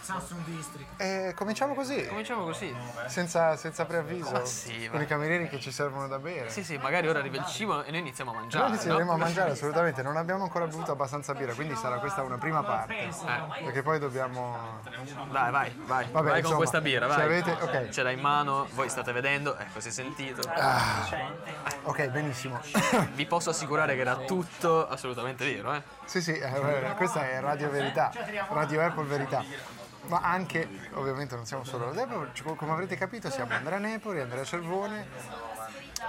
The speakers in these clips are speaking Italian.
Samsung District. E cominciamo così, Cominciamo così. senza, senza preavviso, Ma sì, con i camerieri che ci servono da bere. Sì, sì, magari ora arriva il cibo e noi iniziamo a mangiare. Noi inizieremo no? a mangiare assolutamente, non abbiamo ancora bevuto abbastanza birra, quindi sarà questa una prima parte. Eh, Perché poi dobbiamo. dai, vai, vai. Vabbè, vai con insomma, questa birra, vai. avete- ok. Ce l'hai in mano, voi state vedendo, ecco, si è sentito. Ok, benissimo. Vi posso assicurare che era tutto assolutamente vero, eh. Sì, sì, eh, questa è Radio Verità, Radio Apple Verità. Ma anche, ovviamente non siamo solo Radio Apple, come avrete capito siamo Andrea Nepori, Andrea Cervone,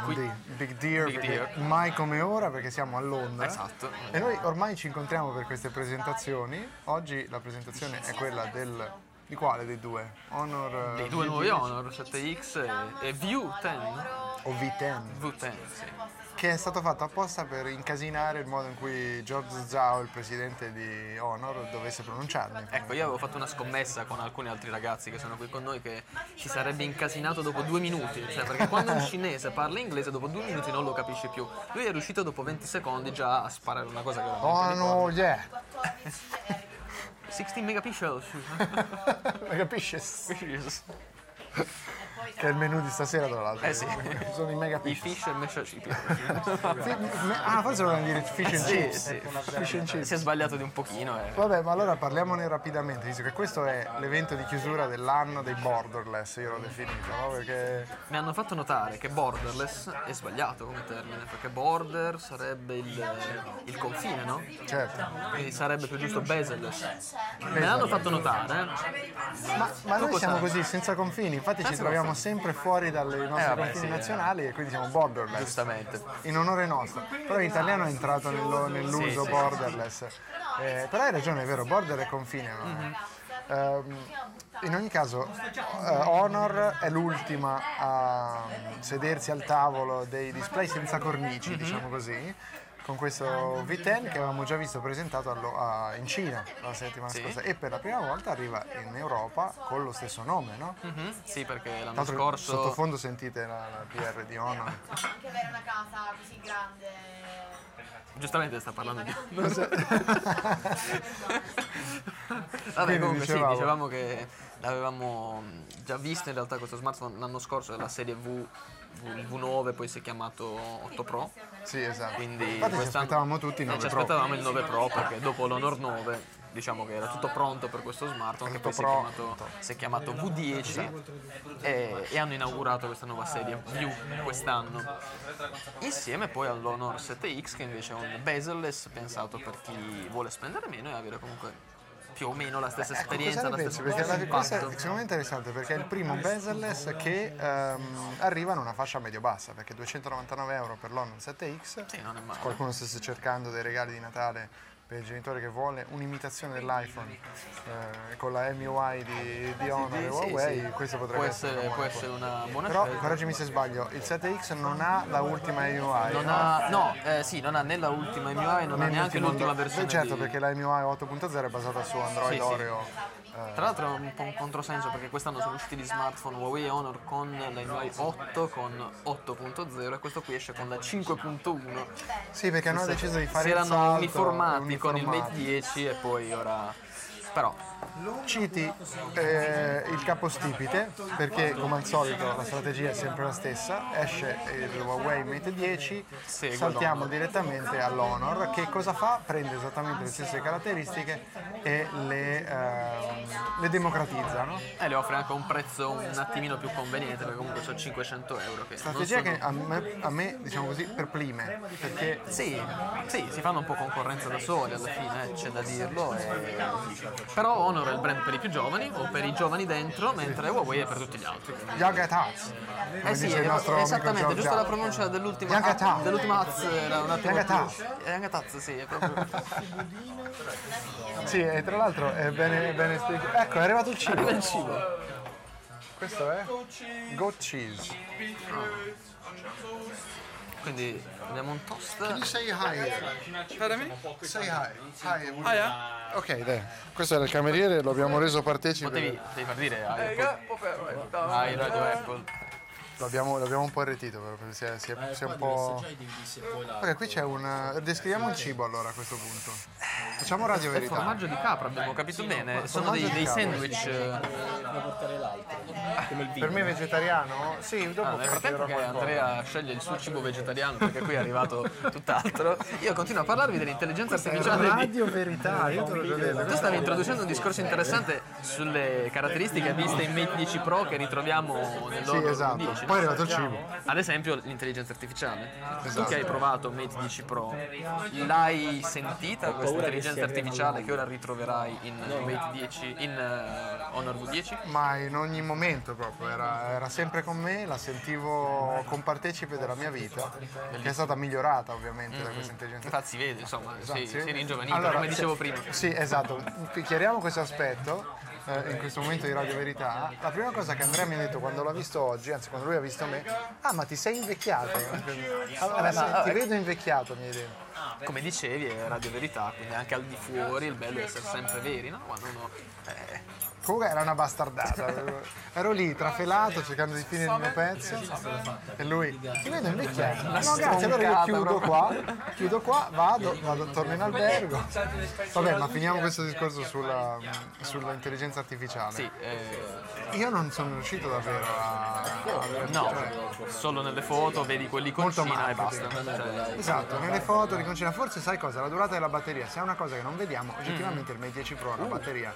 di Big Deer, Big perché Deer. mai come ora perché siamo a Londra. Esatto. E noi ormai ci incontriamo per queste presentazioni. Oggi la presentazione è quella del... Di quale dei due? Honor... Dei eh, due V10 nuovi Honor 7X e, e View 10. O V10. V10, sì. Che è stato fatto apposta per incasinare il modo in cui George Zhao, il presidente di Honor, dovesse pronunciarli. Ecco, io avevo fatto una scommessa con alcuni altri ragazzi che sono qui con noi che si sarebbe incasinato dopo due minuti, cioè perché quando un cinese parla inglese dopo due minuti non lo capisce più. Lui è riuscito dopo 20 secondi già a sparare una cosa che era Oh no, yeah! 16 megapixels. Capisci? Che è il menù di stasera, tra l'altro. Eh sì. Sono i I megapixel. fish e mesha chip. Ah, forse volevano dire fish and Sì, chips. sì. Fish and chips. Si è sbagliato di un pochino. eh. Vabbè, ma allora parliamone rapidamente, visto che questo è l'evento di chiusura dell'anno dei borderless, io l'ho definito, no? Perché Mi hanno fatto notare che borderless è sbagliato come termine, perché border sarebbe il, il confine, no? certo. Quindi sarebbe più giusto bezel-less. Me l'hanno fatto notare. Ma, ma noi siamo così, senza confini, infatti ci troviamo confini. sempre fuori dai nostri Eh, vabbè, sì, eh. nazionali e quindi siamo borderless. Giustamente. In onore nostro. Però in italiano è entrato nello- nell'uso Sì, borderless. Eh, però hai ragione, è vero, border è confine. no? Mhm. Ehm, in ogni caso, eh, Honor è l'ultima a sedersi al tavolo dei display senza cornici, Mhm. diciamo così. Con questo V10 che avevamo già visto presentato allo- a- in Cina la settimana Sì. scorsa e per la prima volta arriva in Europa con lo stesso nome, no? Mhm, Sì, perché l'anno scorso. sottofondo sentite la, la PR di Honor. Anche avere una casa così grande. Giustamente sta parlando di. Vabbè, comunque dicevamo- sì, dicevamo che l'avevamo già visto in realtà questo smartphone l'anno scorso, è la serie V, il V9, poi si è chiamato 8 Pro. Sì, esatto. Quindi Infatti ci aspettavamo tutti il eh, 9 ci Pro. aspettavamo il 9 Pro perché dopo l'Honor 9 diciamo che era tutto pronto per questo smartphone che poi si è, chiamato, si è chiamato V10 e, e hanno inaugurato questa nuova serie View quest'anno insieme poi all'Honor 7X che invece è un bezel-less pensato per chi vuole spendere meno e avere comunque più o meno la stessa Ecco, esperienza, la pensi? stessa Perché questo è me interessante perché è il primo bezel-less che ehm, arriva in una fascia medio-bassa perché 299 euro per l'Honor 7X Sì, qualcuno stesse cercando dei regali di Natale per il genitore che vuole un'imitazione dell'iPhone eh, con la MUI di, di Honor e Huawei questo potrebbe Può essere, essere, una può buona essere una buona però scelta. correggimi se sbaglio il 7X non ha la ultima MUI Non no? ha, no, eh, sì, non ha né la ultima MUI, non ha Né neanche l'ultimo- l'ultima versione. certo di- perché la MUI 8.0 è basata su Android Sì, sì. Tra l'altro è un po' un controsenso perché quest'anno sono usciti gli smartphone Huawei Honor con la MUI 8, con 8.0 e questo qui esce con la 5.1. sì perché hanno deciso di fare Si erano uniformati con il Mate uniformati. 10 e poi ora... Però, Citi eh, il capostipite perché come al solito la strategia è sempre la stessa, esce il Huawei Mate 10, Segue saltiamo l'Honor. direttamente all'Honor che cosa fa? Prende esattamente le stesse caratteristiche e le, ehm, le democratizza. no? e le offre anche un prezzo un attimino più conveniente perché comunque sono 500 euro. Che Strategia sono- che a me, a me, diciamo così perplime perché Sì, sì, si fanno un po' concorrenza da soli alla fine, eh, c'è da dirlo. e- Però Honor è il brand per i più giovani o per i giovani dentro, mentre Huawei è per tutti gli altri. Hearts, come Eh sì, il eh, esattamente, giusto la pronuncia dell'ultima Heart. dell'ultima Az era un attimo. Eh, Young at Heart, sì, è proprio Sì, e tra l'altro è bene, bene spiegato. Ecco, è arrivato il cibo. arriva il cibo. Questo è goat cheese. Quindi abbiamo un toast. You say hi. Say hi. Hi. Ah? Ok, dai. Questo era il cameriere, lo abbiamo reso partecipe. Potevi, potevi far dire ai, ai Radio Apple. L'abbiamo, l'abbiamo un po' arretito, però, perché si è, si è- si è un po'... Ok, qui c'è un... Descriviamo il cibo allora a questo punto. Facciamo radio È verità. formaggio di capra, abbiamo capito bene. Sono dei, dei sandwich. eh, Per me è vegetariano? Sì, dopo Ah, nel frattempo che. Andrea sceglie il suo cibo vegetariano, perché qui è arrivato tutt'altro, io continuo a parlarvi dell'intelligenza artificiale di, Radio verità, io te l'ho già detto. Tu stavi introducendo un discorso interessante sulle caratteristiche viste in Mate 10 Pro che ritroviamo Sì, nell'Honor esatto. 10. Poi è arrivato il cibo. Ad esempio l'intelligenza artificiale. Tu Esatto. che hai provato Mate 10 Pro, l'hai sentita questa intelligenza artificiale che ora ritroverai in Mate 10, in eh, Honor V10? Ma in ogni momento proprio, era, era sempre con me, la sentivo compartecipe della mia vita, che è stata migliorata ovviamente da questa intelligenza Infatti si vede, insomma, Esatto, si, sì. si ringiovanita, Allora, come dicevo prima. Sì, esatto. Chiariamo questo aspetto. Eh, in questo momento di Radio Verità, la prima cosa che Andrea mi ha detto quando l'ha visto oggi, anzi quando lui ha visto me, ah ma ti sei invecchiato, allora, sì, ti vedo invecchiato mi hai detto. Come dicevi, è Radio Verità, quindi anche al di fuori il bello è essere sempre veri, no? Quando uno... eh, Comunque era una bastardata, ero lì trafelato cercando di finire il mio pezzo. E lui, ti vedo invecchiato, no grazie, allora io chiudo qua, chiudo qua, vado, vado torno in albergo. Vabbè, ma finiamo questo discorso sulla, sull'intelligenza artificiale. sì, eh, Io non sono riuscito davvero a... no, solo nelle foto vedi Molto quell'iconcina e basta. Cioè, Esatto, nelle foto, riconcina. Forse sai cosa? La durata della batteria, se è una cosa che non vediamo, oggettivamente il Mate 10 Pro ha una batteria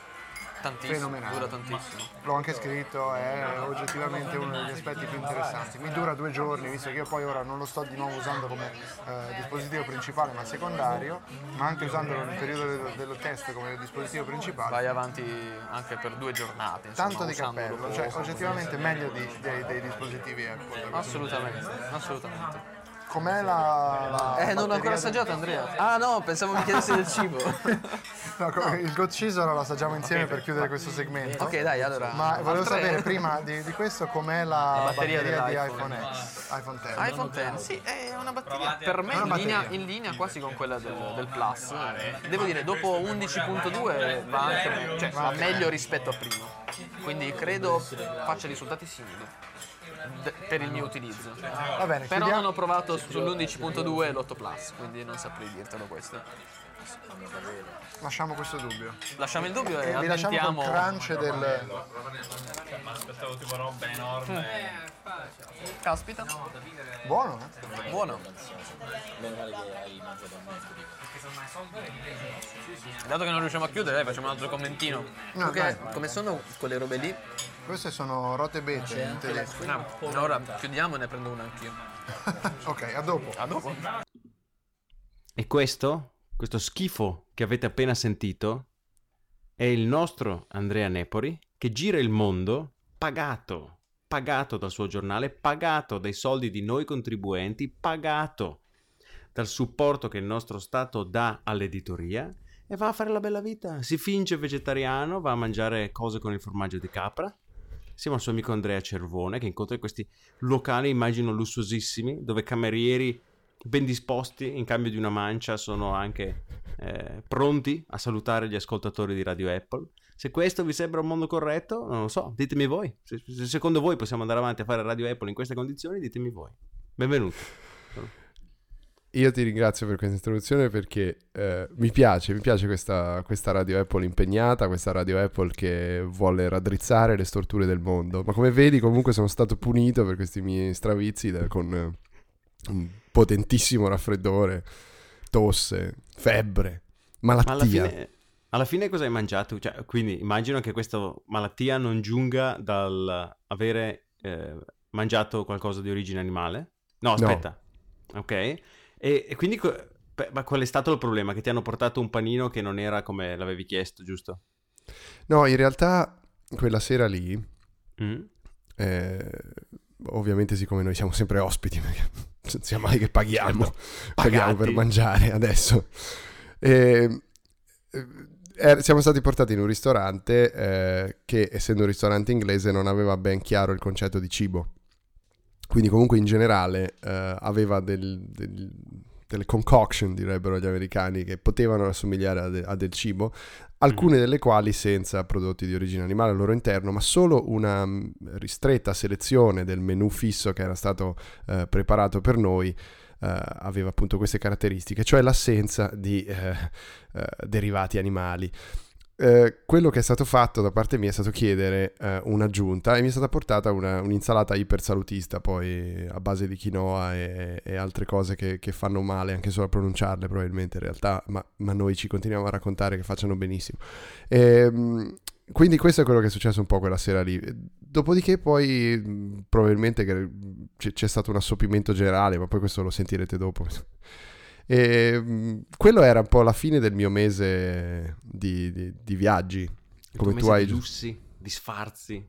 tantissimo, fenomenale. dura tantissimo. L'ho anche scritto, è oggettivamente uno degli aspetti più interessanti. Mi dura due giorni, visto che io poi ora non lo sto di nuovo usando come eh, dispositivo principale ma secondario, ma anche usandolo nel periodo dello, dello test come dispositivo principale. Vai avanti anche per due giornate, insomma, Tanto di cappello, cioè oggettivamente meglio di- dei, dei dispositivi Apple. Assolutamente, assolutamente. Com'è la, la Eh, non l'ho ancora assaggiato Andrea. Ah no, pensavo mi chiedessi del cibo. No, co- il ora lo assaggiamo insieme per chiudere questo segmento. ok, dai, allora. Ma volevo altre- sapere prima di, di questo com'è la, batteria batteria, di dell'iPhone. iPhone X, iPhone X. iPhone X, sì, è una batteria per me È una in linea, batteria. in linea quasi con quella del, del Plus. Devo dire, dopo 11.2 va anche me- cioè, va meglio rispetto a prima. Quindi credo faccia risultati simili d- per il mio utilizzo. Va bene, Però chiudiamo. non ho provato sull'11.2 l'8 Plus, quindi non saprei dirtelo questo. Lasciamo questo dubbio. Lasciamo il dubbio e E vi lasciamo col crunch del... Ma aspettavo tipo roba enorme. Caspita, Buono, eh? buono. Dato che non riusciamo a chiudere, dai, facciamo un altro commentino. No, come sono quelle robe lì? Queste sono rote bete in tedesco. Ah, ora chiudiamo e ne prendo una anch'io. ok, a dopo. A dopo. E questo, questo schifo che avete appena sentito, è il nostro Andrea Nepori che gira il mondo pagato, pagato dal suo giornale, pagato dai soldi di noi contribuenti, pagato dal supporto che il nostro Stato dà all'editoria e va a fare la bella vita. Si finge vegetariano, va a mangiare cose con il formaggio di capra. Siamo al suo amico Andrea Cervone che incontra in questi locali, immagino lussuosissimi, dove camerieri ben disposti in cambio di una mancia sono anche eh, pronti a salutare gli ascoltatori di Radio Apple. Se questo vi sembra un mondo corretto, non lo so, ditemi voi. Se, se secondo voi possiamo andare avanti a fare Radio Apple in queste condizioni, ditemi voi. Benvenuti. Io ti ringrazio per questa introduzione perché eh, mi piace, mi piace questa, questa radio Apple impegnata, questa radio Apple che vuole raddrizzare le storture del mondo. Ma come vedi comunque sono stato punito per questi miei stravizi da- con eh, un potentissimo raffreddore, tosse, febbre, Ma alla malattia. fine, alla fine cosa hai mangiato? Cioè, quindi immagino che questa malattia non giunga dal avere eh, mangiato qualcosa di origine animale. No, aspetta. Ok. E, e quindi beh, ma qual è stato il problema? Che ti hanno portato un panino che non era come l'avevi chiesto, giusto? No, in realtà quella sera lì Mm? Eh, ovviamente siccome noi siamo sempre ospiti, perché non sia mai che paghiamo, paghiamo per mangiare adesso. Eh, eh, siamo stati portati in un ristorante eh, che, essendo un ristorante inglese, non aveva ben chiaro il concetto di cibo. Quindi comunque in generale eh, aveva del- del- delle concoction, direbbero gli americani, che potevano assomigliare a, de- a del cibo, alcune delle quali senza prodotti di origine animale al loro interno, ma solo una mh, ristretta selezione del menù fisso che era stato eh, preparato per noi eh, aveva appunto queste caratteristiche, cioè l'assenza di eh, eh, derivati animali. Eh, quello che è stato fatto da parte mia è stato chiedere eh, un'aggiunta e mi è stata portata una- un'insalata ipersalutista poi a base di quinoa e, e altre cose che, che fanno male anche solo a pronunciarle probabilmente in realtà ma, ma noi ci continuiamo a raccontare che facciano benissimo. Ehm, quindi questo è quello che è successo un po' quella sera lì. Dopodiché poi mh, probabilmente c'è stato un assopimento generale ma poi questo lo sentirete dopo e mh, quello era un po' la fine del mio mese di, di- di viaggi. Come tu hai di lussi, di sfarzi,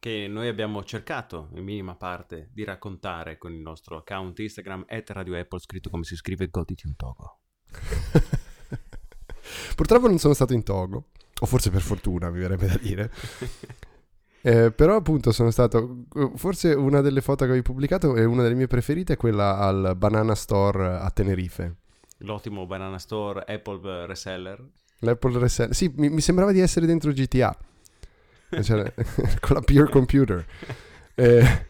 che noi abbiamo cercato, in minima parte, di raccontare con il nostro account Instagram, at Radio Apple, scritto come si scrive Goditi un Togo. Purtroppo non sono stato in Togo, o forse per fortuna mi verrebbe da dire. Eh, però appunto sono stato, forse una delle foto che avevi pubblicato e una delle mie preferite è quella al Banana Store a Tenerife. L'ottimo Banana Store Apple Reseller. L'Apple Reseller. Sì, mi, mi sembrava di essere dentro GTA. Cioè, con la Pure Computer. Eh,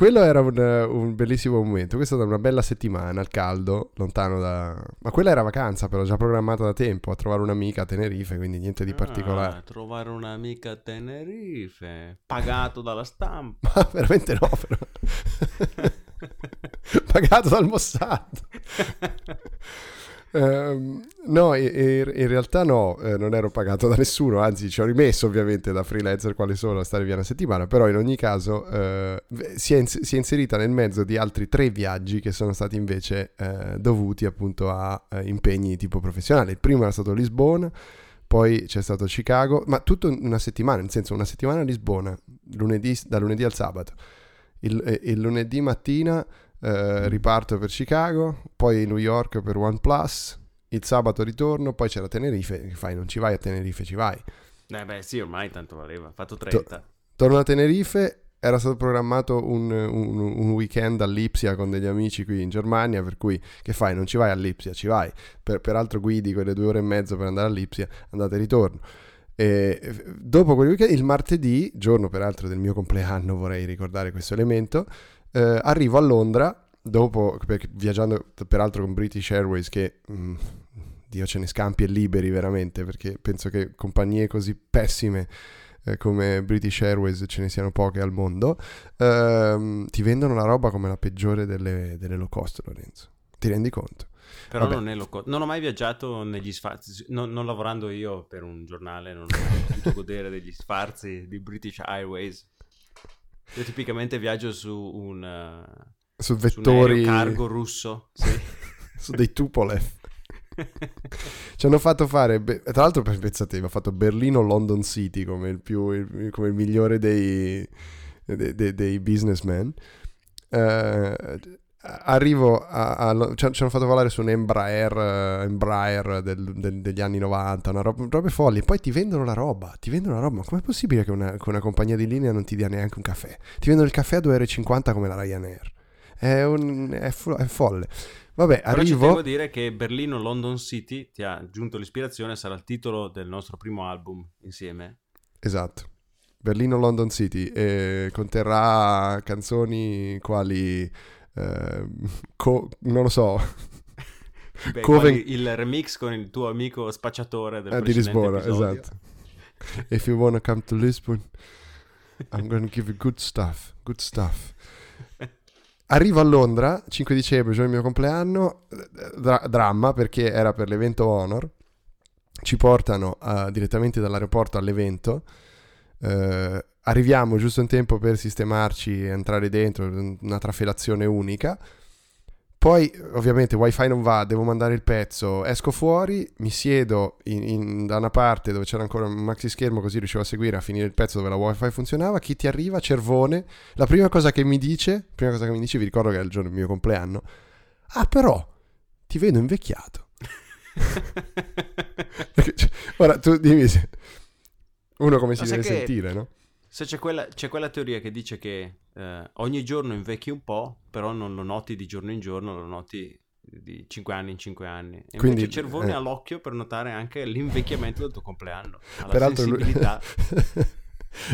quello era un, un bellissimo momento. Questa è stata una bella settimana al caldo, lontano da... Ma quella era vacanza però, già programmata da tempo, a trovare un'amica a Tenerife, quindi niente di particolare. Ah, trovare un'amica a Tenerife, pagato dalla stampa. Ma veramente no, però. Pagato dal Mossad. Ehm, no, in realtà no, eh, non ero pagato da nessuno, anzi ci ho rimesso ovviamente da freelancer quale sono a stare via una settimana, però in ogni caso eh, si, è inserita nel mezzo di altri tre viaggi che sono stati invece eh, dovuti appunto a eh, impegni tipo professionali. Il primo era stato Lisbona, poi c'è stato Chicago, ma tutto una settimana, nel senso una settimana a Lisbona, lunedì, da lunedì al sabato. Il, eh, il lunedì mattina eh, riparto per Chicago, poi New York per OnePlus, il sabato ritorno, poi c'era Tenerife, che fai? Non ci vai a Tenerife, ci vai. Eh beh sì, ormai tanto valeva, ha fatto 30. Torno a Tenerife, era stato programmato un, un- un weekend a Lipsia con degli amici qui in Germania, per cui che fai? Non ci vai a Lipsia, ci vai. Per, peraltro guidi quelle due ore e mezzo per andare a Lipsia, andate e ritorno. E dopo quel weekend, il martedì, giorno peraltro del mio compleanno, vorrei ricordare questo elemento, eh, arrivo a Londra, dopo, viaggiando peraltro con British Airways che... mm, Dio ce ne scampi e liberi veramente perché penso che compagnie così pessime eh, come British Airways ce ne siano poche al mondo, ehm, ti vendono la roba come la peggiore delle, delle low cost, Lorenzo. Ti rendi conto? Però Vabbè. non è loco. Non ho mai viaggiato negli sfarzi, non, non lavorando io per un giornale, non ho potuto godere degli sfarzi di British Airways. Io tipicamente viaggio su un, eh, Su su un vettori, aereo cargo russo. Sì. su dei Tupolev. Ci hanno fatto fare, be- tra l'altro pensate, mi ha fatto Berlino-London City come il, più, il- come il migliore dei, dei, dei- dei businessmen. Eh, arrivo a, a- ci, hanno fatto volare su un Embraer, eh, Embraer del- del- degli anni 90, una roba, robe folli. E poi ti vendono la roba, ti vendono la roba. Ma com'è possibile che una, che una compagnia di linea non ti dia neanche un caffè? Ti vendono il caffè a 2,50 euro come la Ryanair. È, un, è, fo- è folle. Vabbè, Però arrivo... a dire che Berlino London City ti ha aggiunto l'ispirazione, sarà il titolo del nostro primo album insieme. Esatto. Berlino London City e conterrà canzoni quali ehm, co- non lo so Beh, Coven- il remix con il tuo amico spacciatore del eh, di Lisbona, episodio. esatto. If you wanna come to Lisbon, I'm gonna give you good stuff, good stuff. Arrivo a Londra, 5 dicembre, giorno del mio compleanno, eh, dra- dramma perché era per l'evento Honor. Ci portano eh, direttamente dall'aeroporto all'evento. Eh, arriviamo giusto in tempo per sistemarci e entrare dentro, una trafelazione unica. Poi, ovviamente, wifi non va, devo mandare il pezzo. Esco fuori, mi siedo in- in- da una parte dove c'era ancora un maxi schermo, così riuscivo a seguire a finire il pezzo dove la wifi funzionava. Chi ti arriva? Cervone. La prima cosa che mi dice, prima cosa che mi dice, vi ricordo che era il giorno del mio compleanno. Ah, però, ti vedo invecchiato. Perché, cioè, ora, tu dimmi se... Uno come si deve sentire, no? Se c'è quella, c'è quella teoria che dice che eh, ogni giorno invecchi un po', però non lo noti di giorno in giorno, lo noti di 5 anni in 5 anni. E Quindi, invece Cervone eh. ha l'occhio per notare anche l'invecchiamento del tuo compleanno. Peraltro lui- sensibilità.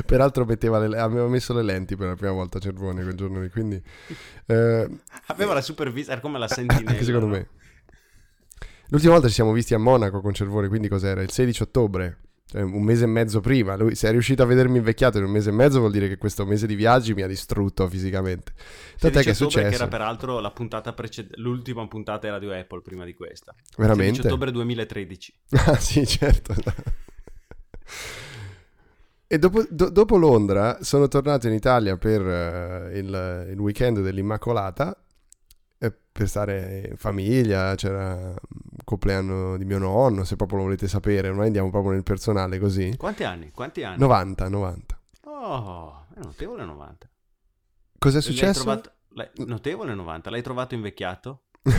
Peraltro metteva le, aveva messo le lenti per la prima volta Cervone quel giorno lì, quindi... eh, Aveva la supervisione, era come la sentinella. anche secondo no? me. L'ultima volta ci siamo visti a Monaco con Cervone, quindi cos'era? Il 16 ottobre, cioè un mese e mezzo prima. Lui, se è riuscito a vedermi invecchiato in un mese e mezzo vuol dire che questo mese di viaggi mi ha distrutto fisicamente. Tant'è 16 che è successo. che era peraltro la puntata preced- l'ultima puntata era di Apple prima di questa. 16 Veramente? ottobre 2013. Ah sì, certo. E dopo, do- dopo Londra sono tornato in Italia per eh, il, il weekend dell'Immacolata per stare in famiglia, c'era il compleanno di mio nonno, se proprio lo volete sapere, noi andiamo proprio nel personale così. Quanti anni? Quanti anni? 90, 90. Oh, è notevole 90. Cos'è successo? trovato- l'hai- notevole 90. L'hai trovato invecchiato?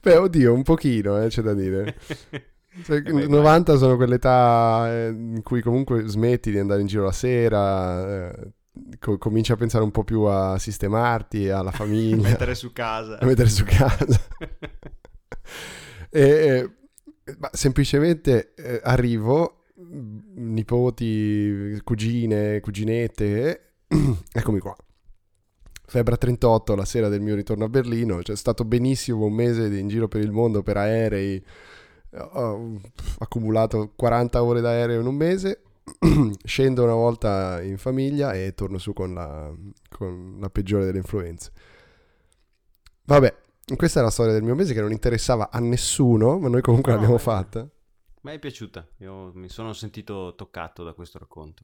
Beh, oddio, un pochino, eh, c'è da dire. Cioè, Eh beh, 90 sono quell'età eh, in cui comunque smetti di andare in giro la sera, eh, co- cominci a pensare un po' più a sistemarti, alla famiglia, Mettere su casa. mettere su casa. e, ma semplicemente eh, arrivo, mh, nipoti, cugine, cuginette, eccomi qua. Febbre a 38 la sera del mio ritorno a Berlino, c'è stato benissimo un mese in giro per il mondo per aerei, ho accumulato 40 ore d'aereo in un mese, scendo una volta in famiglia e torno su con la, con la peggiore delle influenze. Vabbè, questa è la storia del mio mese che non interessava a nessuno, ma noi comunque No, l'abbiamo beh. fatta. Mi è piaciuta. Io mi sono sentito toccato da questo racconto.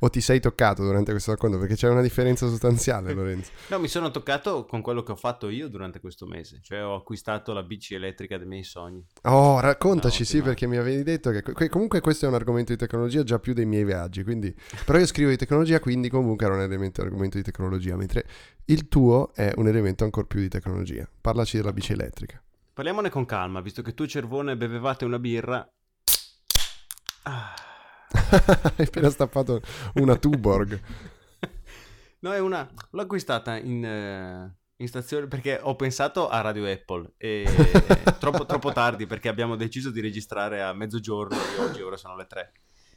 O ti sei toccato durante questo racconto perché c'è una differenza sostanziale, Lorenzo. No, mi sono toccato con quello che ho fatto io durante questo mese. Cioè, ho acquistato la bici elettrica dei miei sogni. Oh, raccontaci, No, sì, perché mi avevi detto che que- comunque questo è un argomento di tecnologia già più dei miei viaggi, quindi... Però io scrivo di tecnologia, quindi comunque era un elemento, argomento di tecnologia, mentre il tuo è un elemento ancora più di tecnologia. Parlaci della bici elettrica. Parliamone con calma, visto che tu Cervone bevevate una birra. Ah. Hai appena stappato una Tuborg. No, è una. L'ho acquistata in, eh, in stazione perché ho pensato a Radio Apple. E troppo, troppo tardi perché abbiamo deciso di registrare a mezzogiorno di oggi, ora sono le tre.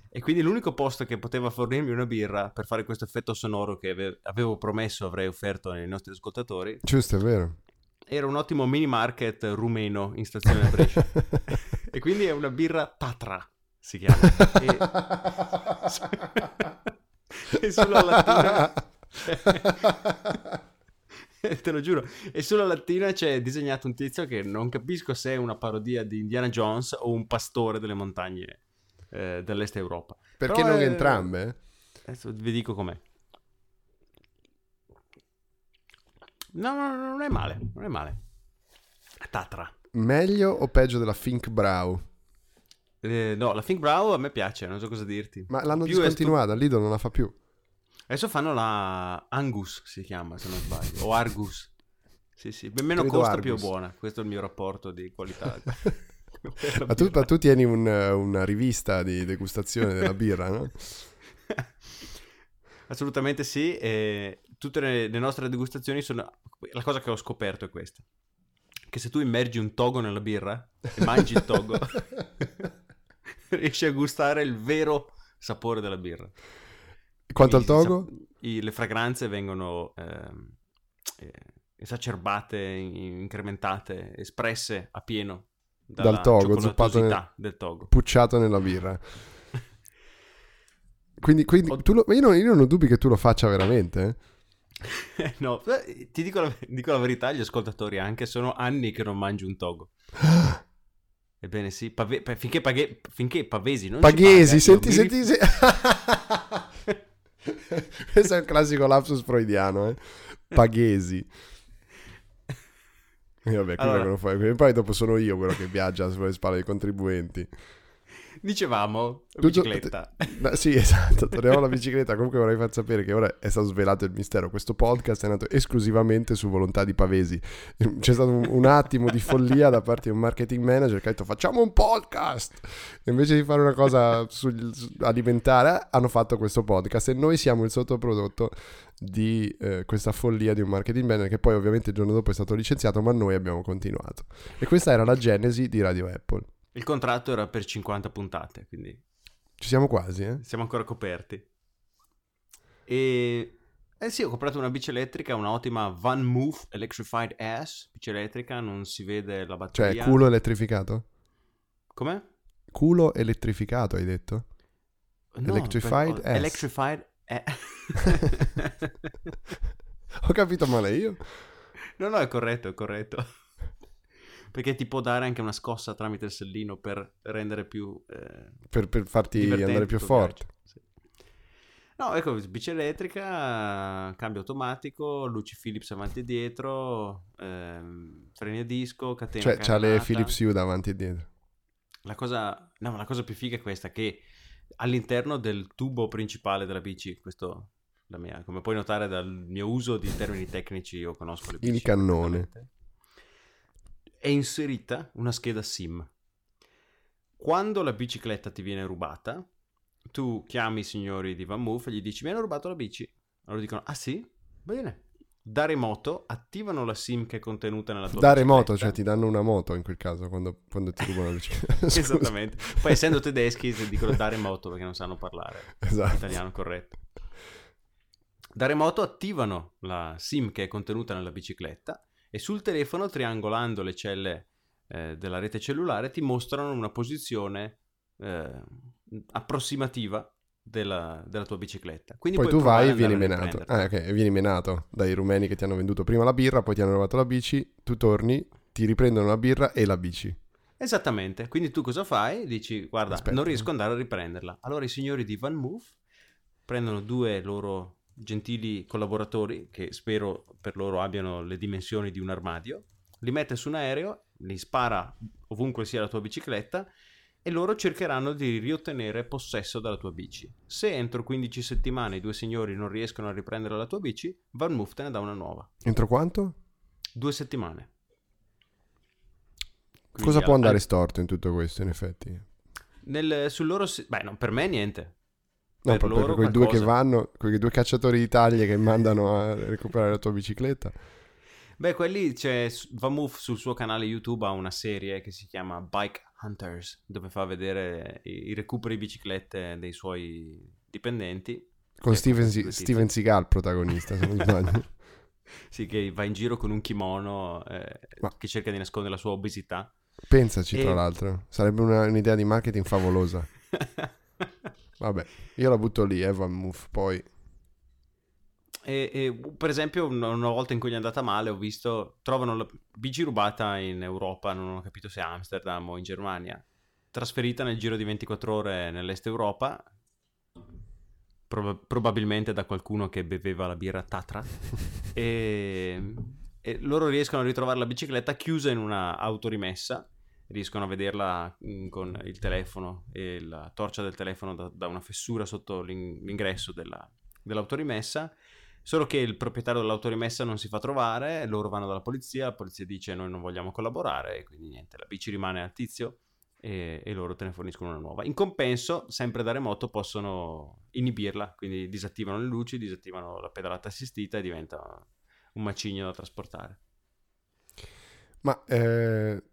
E quindi l'unico posto che poteva fornirmi una birra per fare questo effetto sonoro che ave- avevo promesso avrei offerto ai nostri ascoltatori Giusto, è vero. era un ottimo mini market rumeno in stazione Brescia. e quindi è una birra Tatra, si chiama. E, e sulla lattina... Te lo giuro. E sulla lattina c'è disegnato un tizio che non capisco se è una parodia di Indiana Jones o un pastore delle montagne eh, dell'est Europa. Perché Però non è- entrambe? Adesso vi dico com'è. No, no, no, non è male, non è male. Tatra. Meglio o peggio della Fink Brow? Eh, no, la Think Brow a me piace, non so cosa dirti. Ma l'hanno Più discontinuata, Lidl non la fa più. stu- Adesso fanno la Angus, si chiama, se non sbaglio, o Argus. Sì, sì, Ben meno Credo costa più è Argus. buona. Questo è il mio rapporto di qualità. Ma tu, ma tu tieni un- una rivista di degustazione della birra, no? Assolutamente sì, e tutte le, le nostre degustazioni sono... La cosa che ho scoperto è questa. Che se tu immergi un togo nella birra e mangi il togo, riesci a gustare il vero sapore della birra. Quanto al Quindi togo? i- le fragranze vengono ehm, eh, esacerbate, in- incrementate, espresse a pieno Dal togo, zuppato nel- del togo. Pucciato nella birra. Quindi, quindi tu lo- io, non, io non ho dubbi che tu lo faccia veramente. eh. no, ti dico la, dico la verità, gli ascoltatori anche sono anni che non mangio un togo. Ebbene sì, pave- pa- finché, paghe- finché Pavesi non ci Paghesi, paga, senti, senti, se- Questo è un classico lapsus freudiano, eh. Paghesi. E vabbè, Allora- vengono fuori. E poi dopo sono io quello che viaggia sulle spalle dei contribuenti. Dicevamo, bicicletta. Ma sì, esatto, torniamo alla bicicletta. Comunque vorrei far sapere che ora è stato svelato il mistero. Questo podcast è nato esclusivamente su volontà di Pavesi. C'è stato un, un attimo di follia da parte di un marketing manager che ha detto facciamo un podcast. E invece di fare una cosa sul- su- alimentare, hanno fatto questo podcast e noi siamo il sottoprodotto di eh, questa follia di un marketing manager che poi ovviamente il giorno dopo è stato licenziato, ma noi abbiamo continuato. E questa era la genesi di Radio Apple. Il contratto era per 50 puntate, quindi Ci siamo quasi, eh? siamo ancora coperti. E... Eh sì, ho comprato una bici elettrica, una ottima Van Move Electrified S, bici elettrica, non si vede la Cioè, batteria. culo elettrificato? Com'è? Culo elettrificato, hai detto? No, Electrified per- S. Electrified eh. Ho capito male io? No, no, è corretto, è corretto. Perché ti può dare anche una scossa tramite il sellino per rendere più... eh, Per, per farti andare più il forte. Sì. No, ecco, bici elettrica, cambio automatico, luci Philips avanti e dietro, ehm, freni a disco, catena Cioè, c'ha le. Philips Hue davanti e dietro. La cosa, no, ma la cosa più figa è questa, che all'interno del tubo principale della bici, questo la mia, come puoi notare dal mio uso di termini tecnici, io conosco le Il bici. cannone. perfettamente, È inserita una scheda SIM. Quando la bicicletta ti viene rubata, tu chiami i signori di Van Move e gli dici mi hanno rubato la bici. Allora dicono, ah sì? Bene. Da remoto attivano la SIM che è contenuta nella tua Da bicicletta. remoto, cioè ti danno una moto in quel caso quando, quando ti rubano la bicicletta. Esattamente. Poi essendo tedeschi dicono da remoto perché non sanno parlare Esatto. italiano corretto. Da remoto attivano la SIM che è contenuta nella bicicletta e sul telefono, triangolando le celle eh, della rete cellulare, ti mostrano una posizione eh, approssimativa della, della tua bicicletta. Quindi Poi tu vai e vieni menato. Ah, ok, vieni menato dai rumeni che ti hanno venduto prima la birra, poi ti hanno rubato la bici, tu torni, ti riprendono la birra e la bici. Esattamente, quindi tu cosa fai? Dici, guarda, Aspetta. non riesco ad andare a riprenderla. Allora i signori di Van Move prendono due loro gentili collaboratori, che spero per loro abbiano le dimensioni di un armadio, li mette su un aereo, li spara ovunque sia la tua bicicletta e loro cercheranno di riottenere possesso della tua bici. Se entro 15 settimane i due signori non riescono a riprendere la tua bici, Van Move te ne dà una nuova. Entro quanto? Due settimane. Quindi Cosa può andare al- storto in tutto questo, in effetti? Nel, sul loro... si- Beh, no, per me niente. No, Per per, loro quei due che vanno, quei due cacciatori d'Italia che mandano a recuperare la tua bicicletta. Beh, quelli c'è Vamoof sul suo canale YouTube ha una serie che si chiama Bike Hunters, dove fa vedere i, i recuperi di biciclette dei suoi dipendenti. Con Steven. Steven Seagal protagonista, se non sbaglio. Sì, che va in giro con un kimono eh, Ma- che cerca di nascondere la sua obesità. Pensaci, E- tra l'altro. Sarebbe una- un'idea di marketing favolosa. Vabbè, io la butto lì, Evan Move, poi... E, e, per esempio, una, una volta in cui gli è andata male, ho visto, trovano la bici rubata in Europa, non ho capito se a Amsterdam o in Germania, trasferita nel giro di 24 ore nell'est Europa, proba- probabilmente da qualcuno che beveva la birra Tatra, e, e loro riescono a ritrovare la bicicletta chiusa in una autorimessa, riescono a vederla mm, con il telefono e la torcia del telefono da, da una fessura sotto l'in- l'ingresso della, dell'autorimessa. Solo che il proprietario dell'autorimessa non si fa trovare, loro vanno dalla polizia, la polizia dice noi non vogliamo collaborare e quindi niente, la bici rimane al tizio e, e loro te ne forniscono una nuova. In compenso, sempre da remoto possono inibirla, quindi disattivano le luci, disattivano la pedalata assistita e diventa un macigno da trasportare. Ma eh,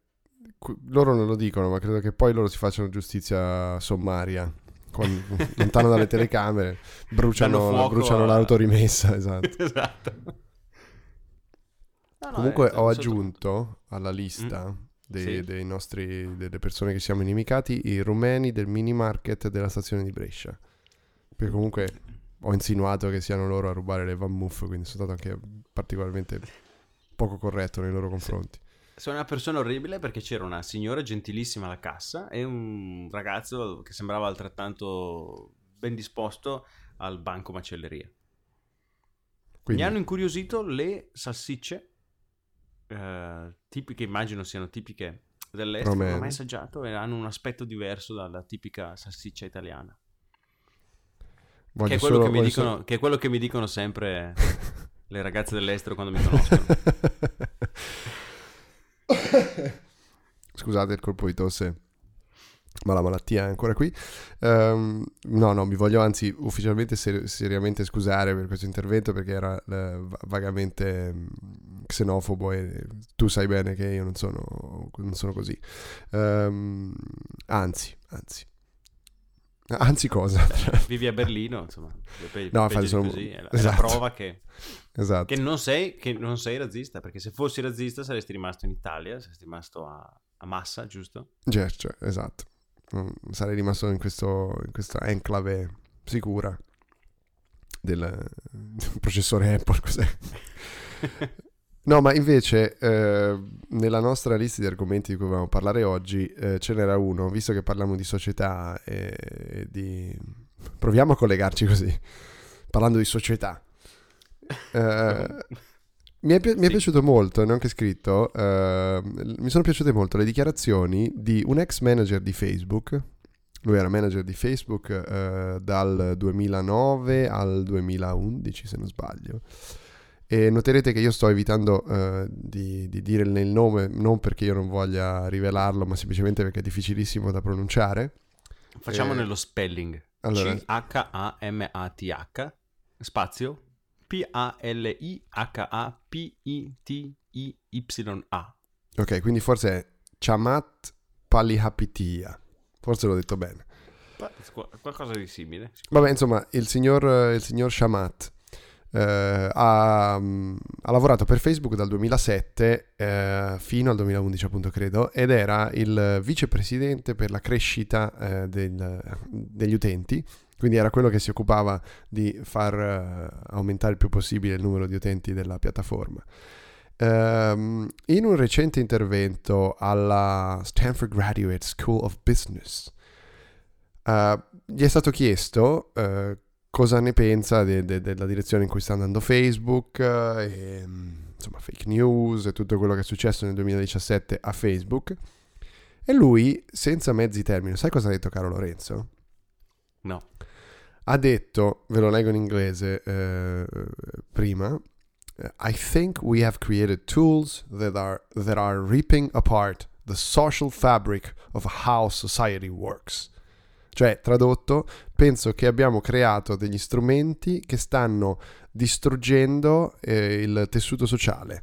loro non lo dicono, ma credo che poi loro si facciano giustizia sommaria. Con- lontano dalle telecamere, bruciano, fuoco bruciano l'autorimessa, esatto. esatto. No, no, Comunque ho aggiunto alla lista dei, Mm. Sì. dei nostri, delle persone che siamo inimicati i rumeni del mini market della stazione di Brescia. Perché comunque ho insinuato che siano loro a rubare le Van Muff, quindi sono stato anche particolarmente poco corretto nei loro confronti. Sono una persona orribile perché c'era una signora gentilissima alla cassa e un ragazzo che sembrava altrettanto ben disposto al banco macelleria. Quindi, Mi hanno incuriosito le salsicce, eh, tipiche, immagino siano tipiche dell'est non ho mai assaggiato e hanno un aspetto diverso dalla tipica salsiccia italiana. Voglio Che è, quello solo- che, mi dicono, solo- che è quello che mi dicono sempre le ragazze dell'estero quando mi conoscono. Scusate il colpo di tosse, ma la malattia è ancora qui. Ehm, no, no, mi voglio anzi ufficialmente ser- seriamente scusare per questo intervento perché era va- vagamente mm, xenofobo e tu sai bene che io non sono, non sono così. Ehm, anzi, anzi. Anzi cosa? Vivi a Berlino, insomma. pe- No, di sono- così, è la, è la esatto. prova che, esatto. che non sei, che non sei razzista, perché se fossi razzista saresti rimasto in Italia, saresti rimasto a, a Massa, giusto? Cioè, cioè, esatto. Mm, Sarei rimasto in, questo, in questa enclave sicura del del processore Apple. Cos'è? No, ma invece eh, nella nostra lista di argomenti di cui volevamo parlare oggi eh, ce n'era uno, visto che parliamo di società e, e di... Proviamo a collegarci così, parlando di società. Eh, mi, è, pi- mi è Sì. piaciuto molto, ne ho anche scritto, eh, mi sono piaciute molto le dichiarazioni di un ex manager di Facebook. Lui era manager di Facebook eh, dal 2009 al 2011, se non sbaglio. E noterete che io sto evitando eh, di, di dire il nome, non perché io non voglia rivelarlo, ma semplicemente perché è difficilissimo da pronunciare. Facciamo Eh, nello spelling. allora- C-H-A-M-A-T-H spazio P-A-L-I-H-A-P-I-T-I-Y-A. Ok, quindi forse è Chamat Palihapitia. Forse l'ho detto bene. Qu- Qualcosa di simile. Vabbè, insomma, il signor, il signor Shamat eh, ha, ha lavorato per Facebook dal 2007 eh, fino al 2011, appunto, credo, ed era il vicepresidente per la crescita eh, del- degli utenti. Quindi era quello che si occupava di far eh, aumentare il più possibile il numero di utenti della piattaforma. Ehm, in un recente intervento alla Stanford Graduate School of Business, eh, gli è stato chiesto eh, cosa ne pensa de- de- della direzione in cui sta andando Facebook, eh, e, mm, insomma, fake news e tutto quello che è successo nel 2017 a Facebook. E lui, senza mezzi termini, sai cosa ha detto caro Lorenzo? No. Ha detto, ve lo leggo in inglese eh, prima, I think we have created tools that are, that are ripping apart the social fabric of how society works. Cioè, tradotto, penso che abbiamo creato degli strumenti che stanno distruggendo eh, il tessuto sociale.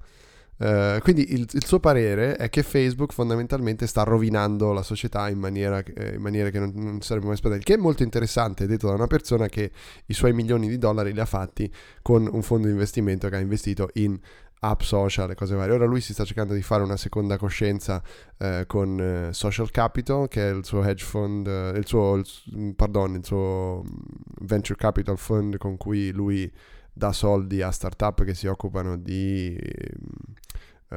Eh, quindi il, il suo parere è che Facebook fondamentalmente sta rovinando la società in, maniera, eh, in maniere che non, non sarebbe mai aspettato. Il che è molto interessante, detto da una persona che i suoi milioni di dollari li ha fatti con un fondo di investimento che ha investito in app social e cose varie. Ora lui si sta cercando di fare una seconda coscienza eh, con eh, Social Capital, che è il suo hedge fund, eh, il suo, il mm, pardon, il suo mm, venture capital fund con cui lui dà soldi a startup che si occupano di mm,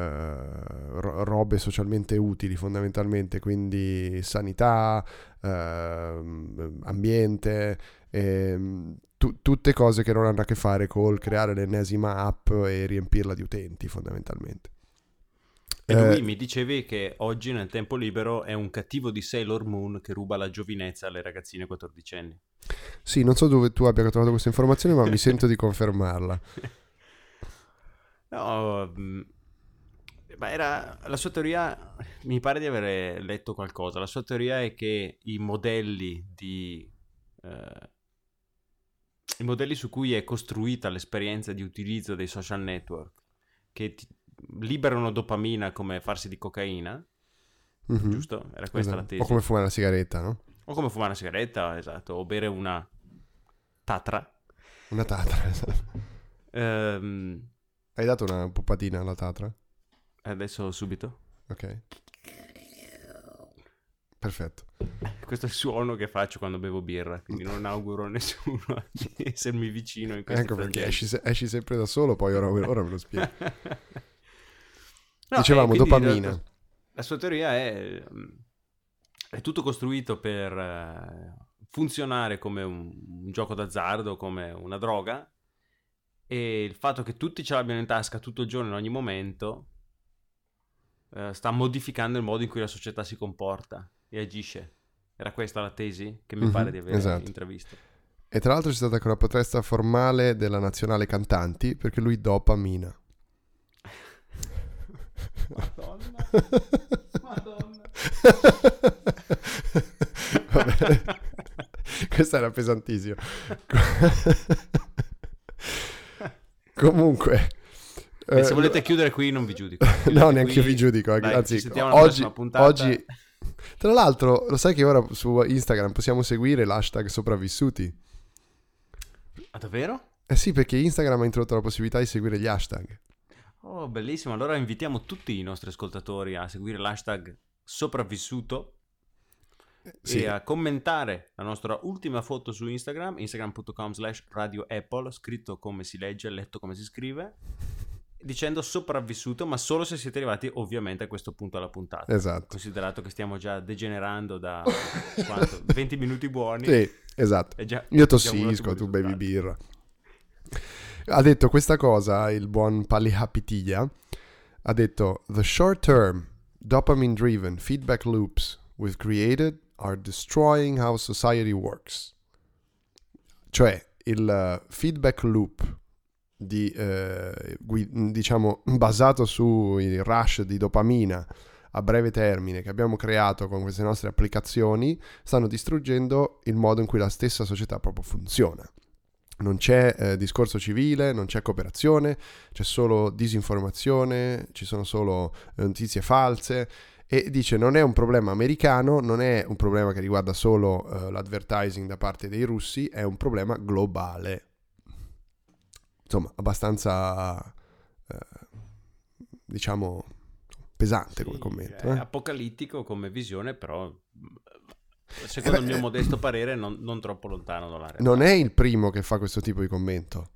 robe socialmente utili fondamentalmente, quindi sanità, ehm, ambiente, ehm, tu- tutte cose che non hanno a che fare col creare l'ennesima app e riempirla di utenti fondamentalmente. E Eh, lui mi dicevi che oggi nel tempo libero è un cattivo di Sailor Moon che ruba la giovinezza alle ragazzine quattordicenni. Sì, non so dove tu abbia trovato questa informazione, ma mi sento di confermarla. No, mm, era la sua teoria. Mi pare di aver letto qualcosa. La sua teoria è che i modelli di. eh, i modelli su cui è costruita l'esperienza di utilizzo dei social network, che liberano dopamina come farsi di cocaina, Mhm. giusto? Era questa Esatto. la tesi. O come fumare la sigaretta, no? O come fumare una sigaretta, esatto, o bere una tatra. Una tatra. esatto. Ehm, Hai dato una puppatina alla tatra? Adesso subito. Ok. Perfetto. Questo è il suono che faccio quando bevo birra, quindi non auguro a nessuno di essermi vicino in questo Ecco perché esci, se- esci sempre da solo, poi ora, ora me lo spiego. Dicevamo, dopamina. La, la sua teoria è, mm, è tutto costruito per eh, funzionare come un, un gioco d'azzardo, come una droga, e il fatto che tutti ce l'abbiano in tasca tutto il giorno, in ogni momento, eh, sta modificando il modo in cui la società si comporta e agisce. Era questa la tesi che mi Mhm, pare di aver esatto. intravisto. E tra l'altro c'è stata anche una protesta formale della nazionale cantanti perché lui dopa Mina. Madonna. Madonna. Vabbè. Questo era pesantissimo. Comunque, E eh, se volete chiudere qui non vi giudico. no, neanche io qui. vi giudico. eh, Dai, anzi, oggi, prossima puntata. oggi, tra l'altro, lo sai che ora su Instagram possiamo seguire l'hashtag sopravvissuti? Ah, davvero? Eh sì, perché Instagram ha introdotto la possibilità di seguire gli hashtag. Oh, bellissimo. Allora invitiamo tutti i nostri ascoltatori a seguire l'hashtag sopravvissuto Sì. e a commentare la nostra ultima foto su Instagram, instagram.com slash radio Apple, scritto come si legge, letto come si scrive, dicendo sopravvissuto, ma solo se siete arrivati ovviamente a questo punto alla puntata. Esatto. Considerato che stiamo già degenerando da quanto? 20 minuti buoni. Sì, esatto. Già- Io tossisco, tu bevi birra. Ha detto questa cosa il buon Palihapitiglia. Ha detto: The short term, dopamine driven feedback loops we've created are destroying how society works. Cioè, il eh, feedback loop di, eh, gui- diciamo basato sui rush di dopamina a breve termine che abbiamo creato con queste nostre applicazioni stanno distruggendo il modo in cui la stessa società proprio funziona. Non c'è eh, discorso civile, non c'è cooperazione, c'è solo disinformazione, ci sono solo eh, notizie false e dice non è un problema americano, non è un problema che riguarda solo eh, l'advertising da parte dei russi, è un problema globale. Insomma, abbastanza eh, diciamo pesante come Sì, commento. È eh. apocalittico come visione, però secondo Eh il mio eh, modesto parere non, non troppo lontano dalla realtà. non è il primo che fa questo tipo di commento.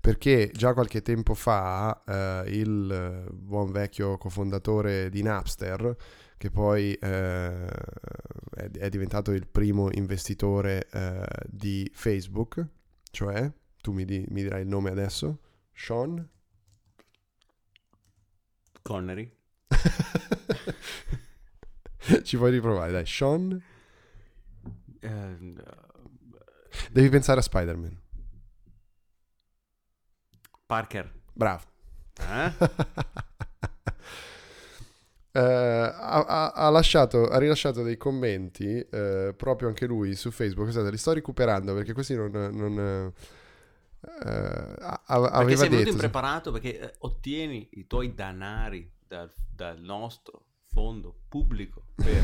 Perché già qualche tempo fa eh, il buon vecchio cofondatore di Napster, che poi eh, è, è diventato il primo investitore eh, di Facebook, cioè, tu mi, di- mi dirai il nome adesso, Sean? Connery. Ci puoi riprovare, dai, Sean? Eh, Devi pensare a Spider-Man. Parker. Bravo. Eh? Eh, ha, ha- lasciato, ha rilasciato dei commenti eh, proprio anche lui su Facebook. Scusate, li sto recuperando perché questi non. non eh, eh, a- a- Perché aveva sei venuto impreparato perché eh, ottieni i tuoi danari dal, dal nostro fondo pubblico per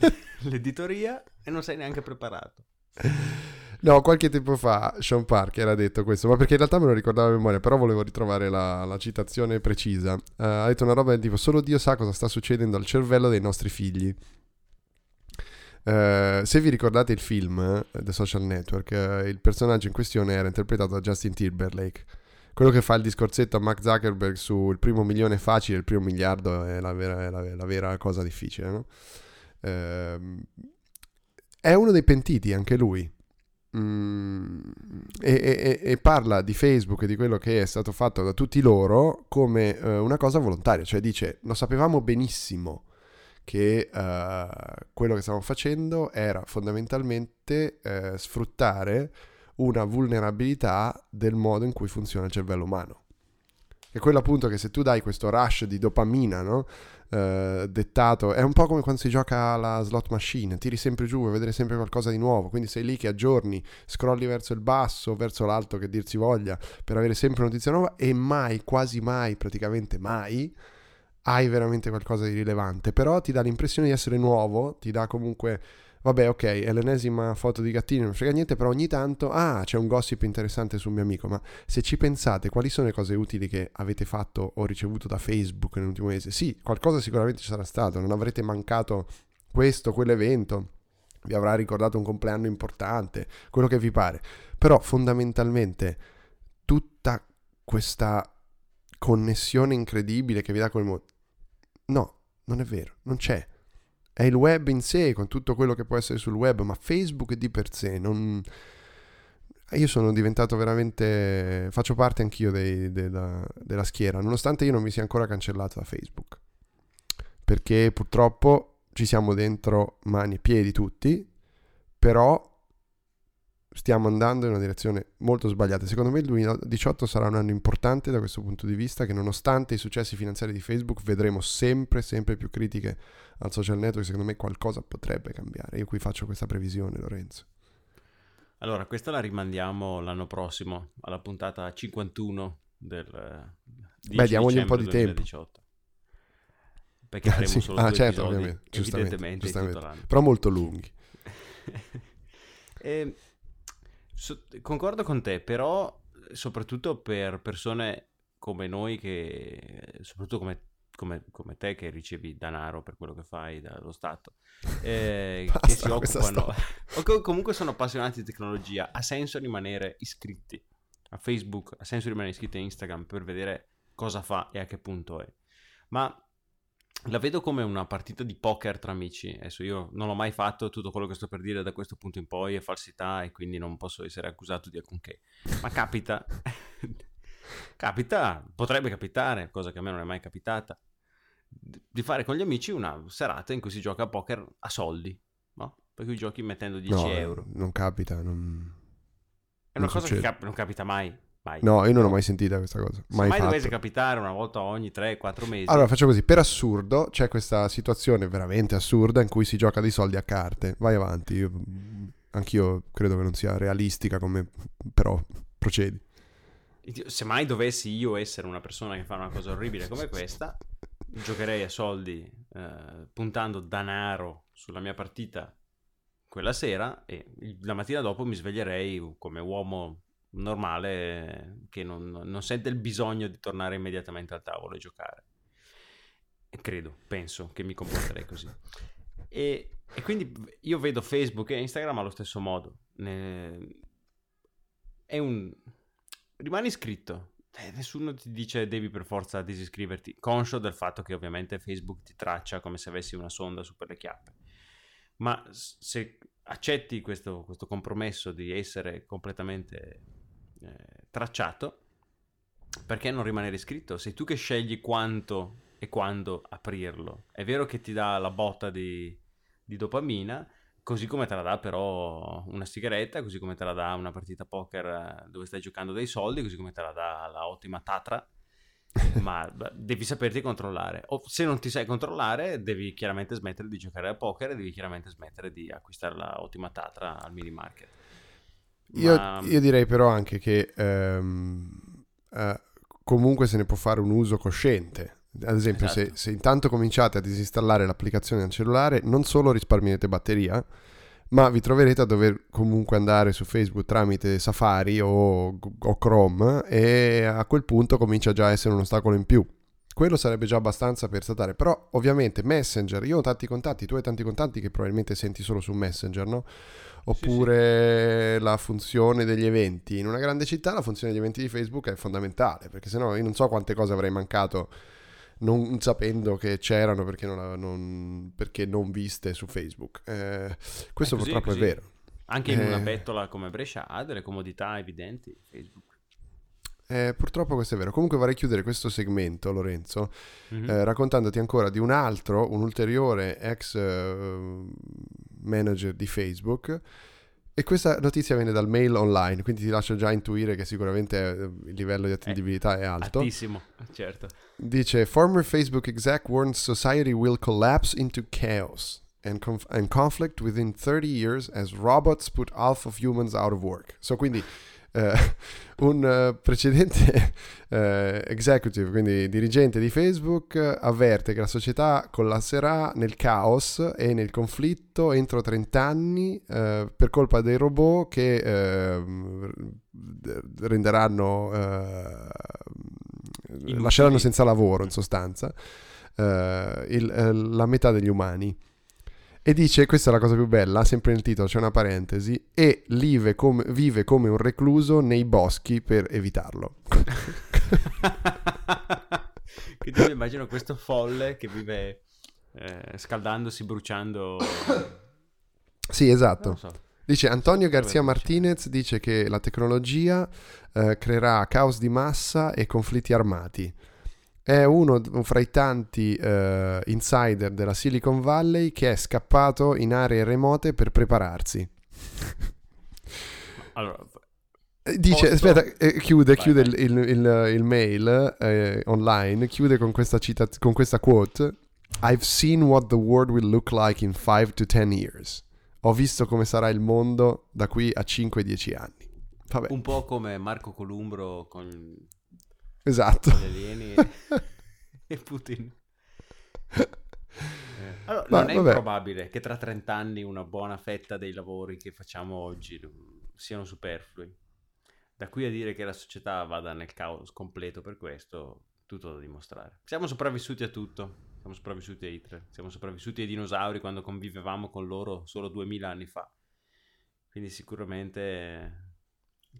l'editoria e non sei neanche preparato. No, qualche tempo fa Sean Parker ha detto questo, ma perché in realtà me lo ricordavo a memoria, però volevo ritrovare la, la citazione precisa. Eh, ha detto una roba del tipo: Solo Dio sa cosa sta succedendo al cervello dei nostri figli. Eh, se vi ricordate il film eh, The Social Network, eh, il personaggio in questione era interpretato da Justin Timberlake. Quello che fa il discorsetto a Mark Zuckerberg sul primo milione facile, il primo miliardo è la vera, è la- la vera cosa difficile, no? Ehm, è uno dei pentiti anche lui. Mm, e, e- e parla di Facebook e di quello che è stato fatto da tutti loro come una cosa volontaria, cioè dice lo sapevamo benissimo che eh, quello che stavamo facendo era fondamentalmente eh, sfruttare una vulnerabilità del modo in cui funziona il cervello umano. È quello appunto che se tu dai questo rush di dopamina, no? Eh, dettato, è un po' come quando si gioca alla slot machine, tiri sempre giù, vuoi vedere sempre qualcosa di nuovo, quindi sei lì che aggiorni, scrolli verso il basso, verso l'alto che dir voglia, per avere sempre notizia nuova e mai, quasi mai, praticamente mai, hai veramente qualcosa di rilevante, però ti dà l'impressione di essere nuovo, ti dà comunque, vabbè ok, è l'ennesima foto di gattino, non frega niente, però ogni tanto, ah, c'è un gossip interessante sul mio amico, ma se ci pensate, quali sono le cose utili che avete fatto o ricevuto da Facebook nell'ultimo mese? Sì, qualcosa sicuramente ci sarà stato, non avrete mancato questo, quell'evento, vi avrà ricordato un compleanno importante, quello che vi pare, però fondamentalmente tutta questa connessione incredibile che vi dà quel mondo, no, non è vero, non c'è. È il web in sé, con tutto quello che può essere sul web, ma Facebook di per sé non... Io sono diventato veramente... faccio parte anch'io dei- della, della schiera, nonostante io non mi sia ancora cancellato da Facebook. perché purtroppo ci siamo dentro mani e piedi tutti, però stiamo andando in una direzione molto sbagliata. Secondo me il 2018 sarà un anno importante da questo punto di vista, che nonostante i successi finanziari di Facebook vedremo sempre, sempre più critiche al social network, secondo me qualcosa potrebbe cambiare. Io qui faccio questa previsione, Lorenzo. Allora, questa la rimandiamo l'anno prossimo, alla puntata 51 del eh, 10 Beh, diamogli un po' di dicembre tempo. 2018. Perché faremo Sì. solo Ah, due certo, episodi, ovviamente, giustamente, evidentemente, giustamente. l'anno. Però molto lunghi. E, so- concordo con te, però soprattutto per persone come noi che, soprattutto come, come- come te che ricevi denaro per quello che fai dallo Stato, eh, che si occupano, o comunque sono appassionati di tecnologia, ha senso rimanere iscritti a Facebook, ha senso rimanere iscritti a Instagram per vedere cosa fa e a che punto è. Ma la vedo come una partita di poker tra amici. Adesso io non l'ho mai fatto, tutto quello che sto per dire da questo punto in poi è falsità e quindi non posso essere accusato di alcunché. Ma capita, capita, potrebbe capitare, cosa che a me non è mai capitata, di fare con gli amici una serata in cui si gioca a poker a soldi, no? Per cui giochi mettendo 10 No, euro. non capita. non- È una non cosa che succede. cap- non capita mai. Mai. No, io non ho mai sentita questa cosa. Se Mai mai fatto. dovesse capitare una volta ogni 3-4 mesi. Allora faccio così, per assurdo c'è questa situazione veramente assurda in cui si gioca dei soldi a carte. Vai avanti, io, anch'io credo che non sia realistica come... però procedi. Se mai dovessi io essere una persona che fa una cosa orribile come questa, giocherei a soldi eh, puntando danaro sulla mia partita quella sera e la mattina dopo mi sveglierei come uomo normale che non, non sente il bisogno di tornare immediatamente al tavolo e giocare. Credo, penso che mi comporterei così. E, e quindi io vedo Facebook e Instagram allo stesso modo. È un... Rimani iscritto. Eh, nessuno ti dice devi per forza disiscriverti, conscio del fatto che ovviamente Facebook ti traccia come se avessi una sonda su per le chiappe. Ma se accetti questo, questo compromesso di essere completamente eh, tracciato, perché non rimanere iscritto? Sei tu che scegli quanto e quando aprirlo. È vero che ti dà la botta di, di dopamina, così come te la dà però una sigaretta, così come te la dà una partita poker eh, dove stai giocando dei soldi, così come te la dà la ottima Tatra. Ma devi saperti controllare. O se non ti sai controllare, devi chiaramente smettere di giocare a poker e devi chiaramente smettere di acquistare la ottima Tatra al mini market. Io, Ma- io direi però anche che ehm, eh, comunque se ne può fare un uso cosciente. Ad esempio, se, Esatto. se intanto cominciate a disinstallare l'applicazione del cellulare, non solo risparmierete batteria, ma vi troverete a dover comunque andare su Facebook tramite Safari o, o Chrome e a quel punto comincia già a essere un ostacolo in più. Quello sarebbe già abbastanza per saltare, però ovviamente Messenger, io ho tanti contatti, tu hai tanti contatti che probabilmente senti solo su Messenger, no? Oppure la funzione degli eventi. In una grande città la funzione degli eventi di Facebook è fondamentale, perché sennò io non so quante cose avrei mancato non sapendo che c'erano perché non, non- perché non viste su Facebook. Eh, questo È così, purtroppo così. è vero. Anche in una Eh. bettola come Brescia ha delle comodità evidenti Facebook. Eh, purtroppo questo è vero. Comunque vorrei chiudere questo segmento, Lorenzo, Mhm. eh, raccontandoti ancora di un altro, un ulteriore ex eh, manager di Facebook. E questa notizia viene dal mail online, quindi ti lascio già intuire che sicuramente eh, il livello di attendibilità è alto. Altissimo, certo. Dice: Former Facebook exec warns society will collapse into chaos and, conf- and conflict within 30 years as robots put half of humans out of work. So, quindi eh, un eh, precedente eh, executive, quindi dirigente di Facebook, avverte che la società collasserà nel caos e nel conflitto entro 30 anni eh, per colpa dei robot che ehm, renderanno eh, lasceranno senza lavoro in sostanza il- la metà degli umani e dice questa è la cosa più bella sempre nel titolo c'è una parentesi e vive come, vive come un recluso nei boschi per evitarlo Quindi io immagino questo folle che vive eh, scaldandosi, bruciando. sì esatto so. Dice Antonio c'è? Martinez dice che la tecnologia eh, creerà caos di massa e conflitti armati. È uno fra i tanti eh, insider della Silicon Valley che è scappato in aree remote per prepararsi. Allora, Eh, Dice, Posto- aspetta, eh, chiude, Vai, chiude vai. Il, il- il- il mail eh, online, chiude con questa, cita- con questa quote. I've seen what the world will look like in 5 to 10 years. Ho visto come sarà il mondo da qui a 5-10 anni. Vabbè, un po' come Marco Columbro con esatto. gli alieni e, e Putin. Eh, Allora, Ma, non è vabbè. improbabile che tra 30 anni una buona fetta dei lavori che facciamo oggi mm, siano superflui. Da qui a dire che la società vada nel caos completo per questo, tutto da dimostrare. Siamo sopravvissuti a tutto. Siamo sopravvissuti a Hitler, siamo sopravvissuti ai dinosauri quando convivevamo con loro solo 2000 anni fa. Quindi sicuramente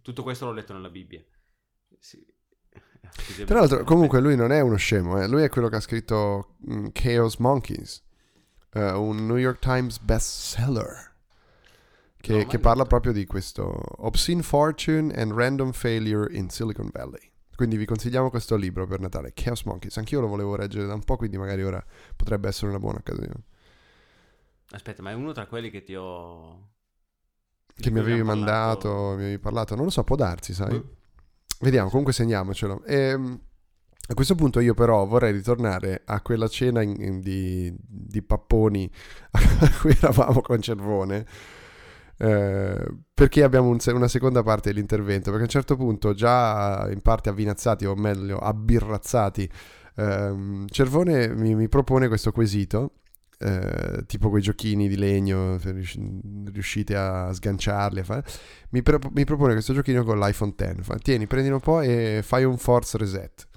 tutto questo l'ho letto nella Bibbia. Sì. Tra l'altro, comunque, lui non è uno scemo, eh. lui è quello che ha scritto mm, Chaos Monkeys, eh, un New York Times bestseller. Che, No, che parla proprio di questo Obscene Fortune and Random Failure in Silicon Valley. Quindi vi consigliamo questo libro per Natale, Chaos Monkeys. Anch'io lo volevo leggere da un po', quindi magari ora potrebbe essere una buona occasione. Aspetta, ma è uno tra quelli che ti ho... Che mi avevi mandato, mi avevi parlato, non lo so, può darsi, sai? Mm. Vediamo, comunque segniamocelo. Ehm, a questo punto io però vorrei ritornare a quella cena in- in- di, di papponi a cui eravamo con Cervone. eh, perché abbiamo un una seconda parte dell'intervento? Perché a un certo punto, già in parte avvinazzati, o meglio, abbirrazzati, ehm, Cervone mi, mi propone questo quesito. Eh, tipo quei giochini di legno, se riusci- riuscite a sganciarli, a fare mi, pro- mi propone questo giochino con l'iPhone X. Fa, Tieni, prendilo un po' e fai un force reset.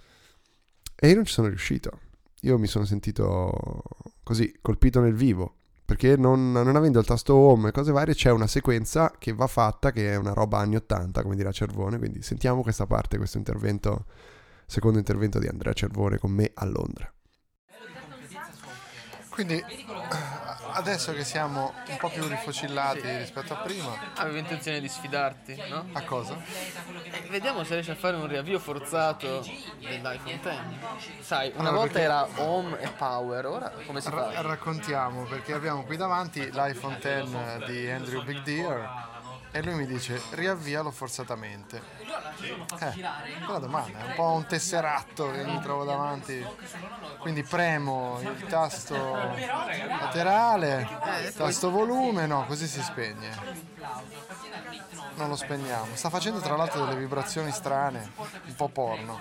E io non ci sono riuscito. Io mi sono sentito così, colpito nel vivo. Perché non, non avendo il tasto home e cose varie, c'è una sequenza che va fatta, che è una roba anni 80, come dirà Cervone. Quindi sentiamo questa parte, questo intervento, secondo intervento di Andrea Cervone con me a Londra. Quindi adesso che siamo un po' più rifocillati rispetto a prima, Avevo intenzione di sfidarti, no? a cosa? Eh, vediamo se riesci a fare un riavvio forzato dell'iPhone X. Sai, una Allora, volta perché- era home e power, ora come si Ra- fa? raccontiamo perché abbiamo qui davanti l'iPhone X di Andrew Big Deer e lui mi dice riavvialo forzatamente. Eh, bella domanda, è un po' un tesseratto che mi trovo davanti. Quindi premo il tasto laterale, il tasto volume, no, così si spegne. Non lo spegniamo. Sta facendo tra l'altro delle vibrazioni strane, un po' porno.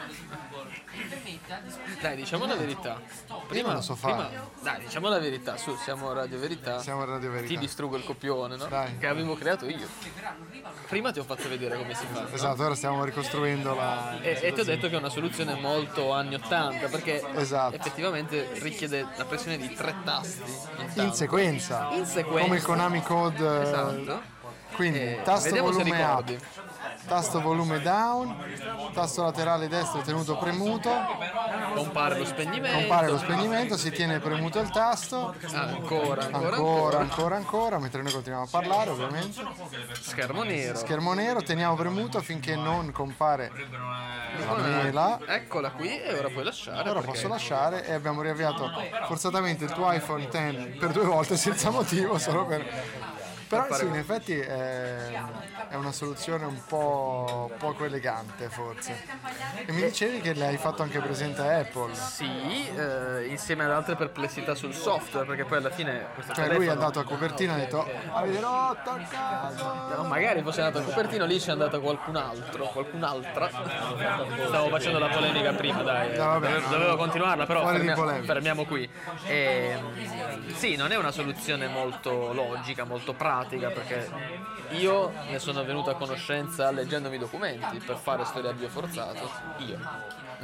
Dai, diciamo la verità. Prima, non lo so fare. prima- dai, diciamo la verità, su, siamo a Radio Verità. Siamo a Radio Ti Verità. distruggo il copione, no? Dai. Che avevo creato io. Prima ti ho fatto vedere come si fa. no? Esatto, ora stiamo ricostruendo la... E, e ti ho detto che è una soluzione molto anni 80 perché Esatto. effettivamente richiede la pressione di tre tasti intanto. in sequenza, In sequenza. come il Konami Code. eh, Esatto. Quindi Eh, tasto volume ricordi. Tasto volume down, tasto laterale destro tenuto premuto, Compare lo spegnimento. compare lo spegnimento, si tiene premuto il tasto, ancora, ancora, ancora, ancora, ancora, mentre noi continuiamo a parlare ovviamente. Schermo nero. Schermo nero, teniamo premuto finché non compare la mela. Eccola qui e ora puoi lasciare. Ora posso lasciare e abbiamo riavviato forzatamente il tuo iPhone X per due volte senza motivo, solo per... Però sì, in effetti è, è una soluzione un po' poco elegante forse. E mi dicevi che l'hai fatto anche presente a Apple. Sì, eh, insieme ad altre perplessità sul software, perché poi alla fine questo Cioè lui è telefono- andato a copertina e ha detto avete rotto a casa. No, magari fosse andato a Cupertino, lì c'è andato qualcun altro, qualcun'altra. Stavo facendo la polemica prima, dai. No, vabbè, dovevo, no, continuarla, però fermia- fermiamo qui. Ehm, sì, non è una soluzione molto logica, molto pratica, perché io ne sono venuto a conoscenza leggendomi i documenti per fare sto riavvio forzato. Io.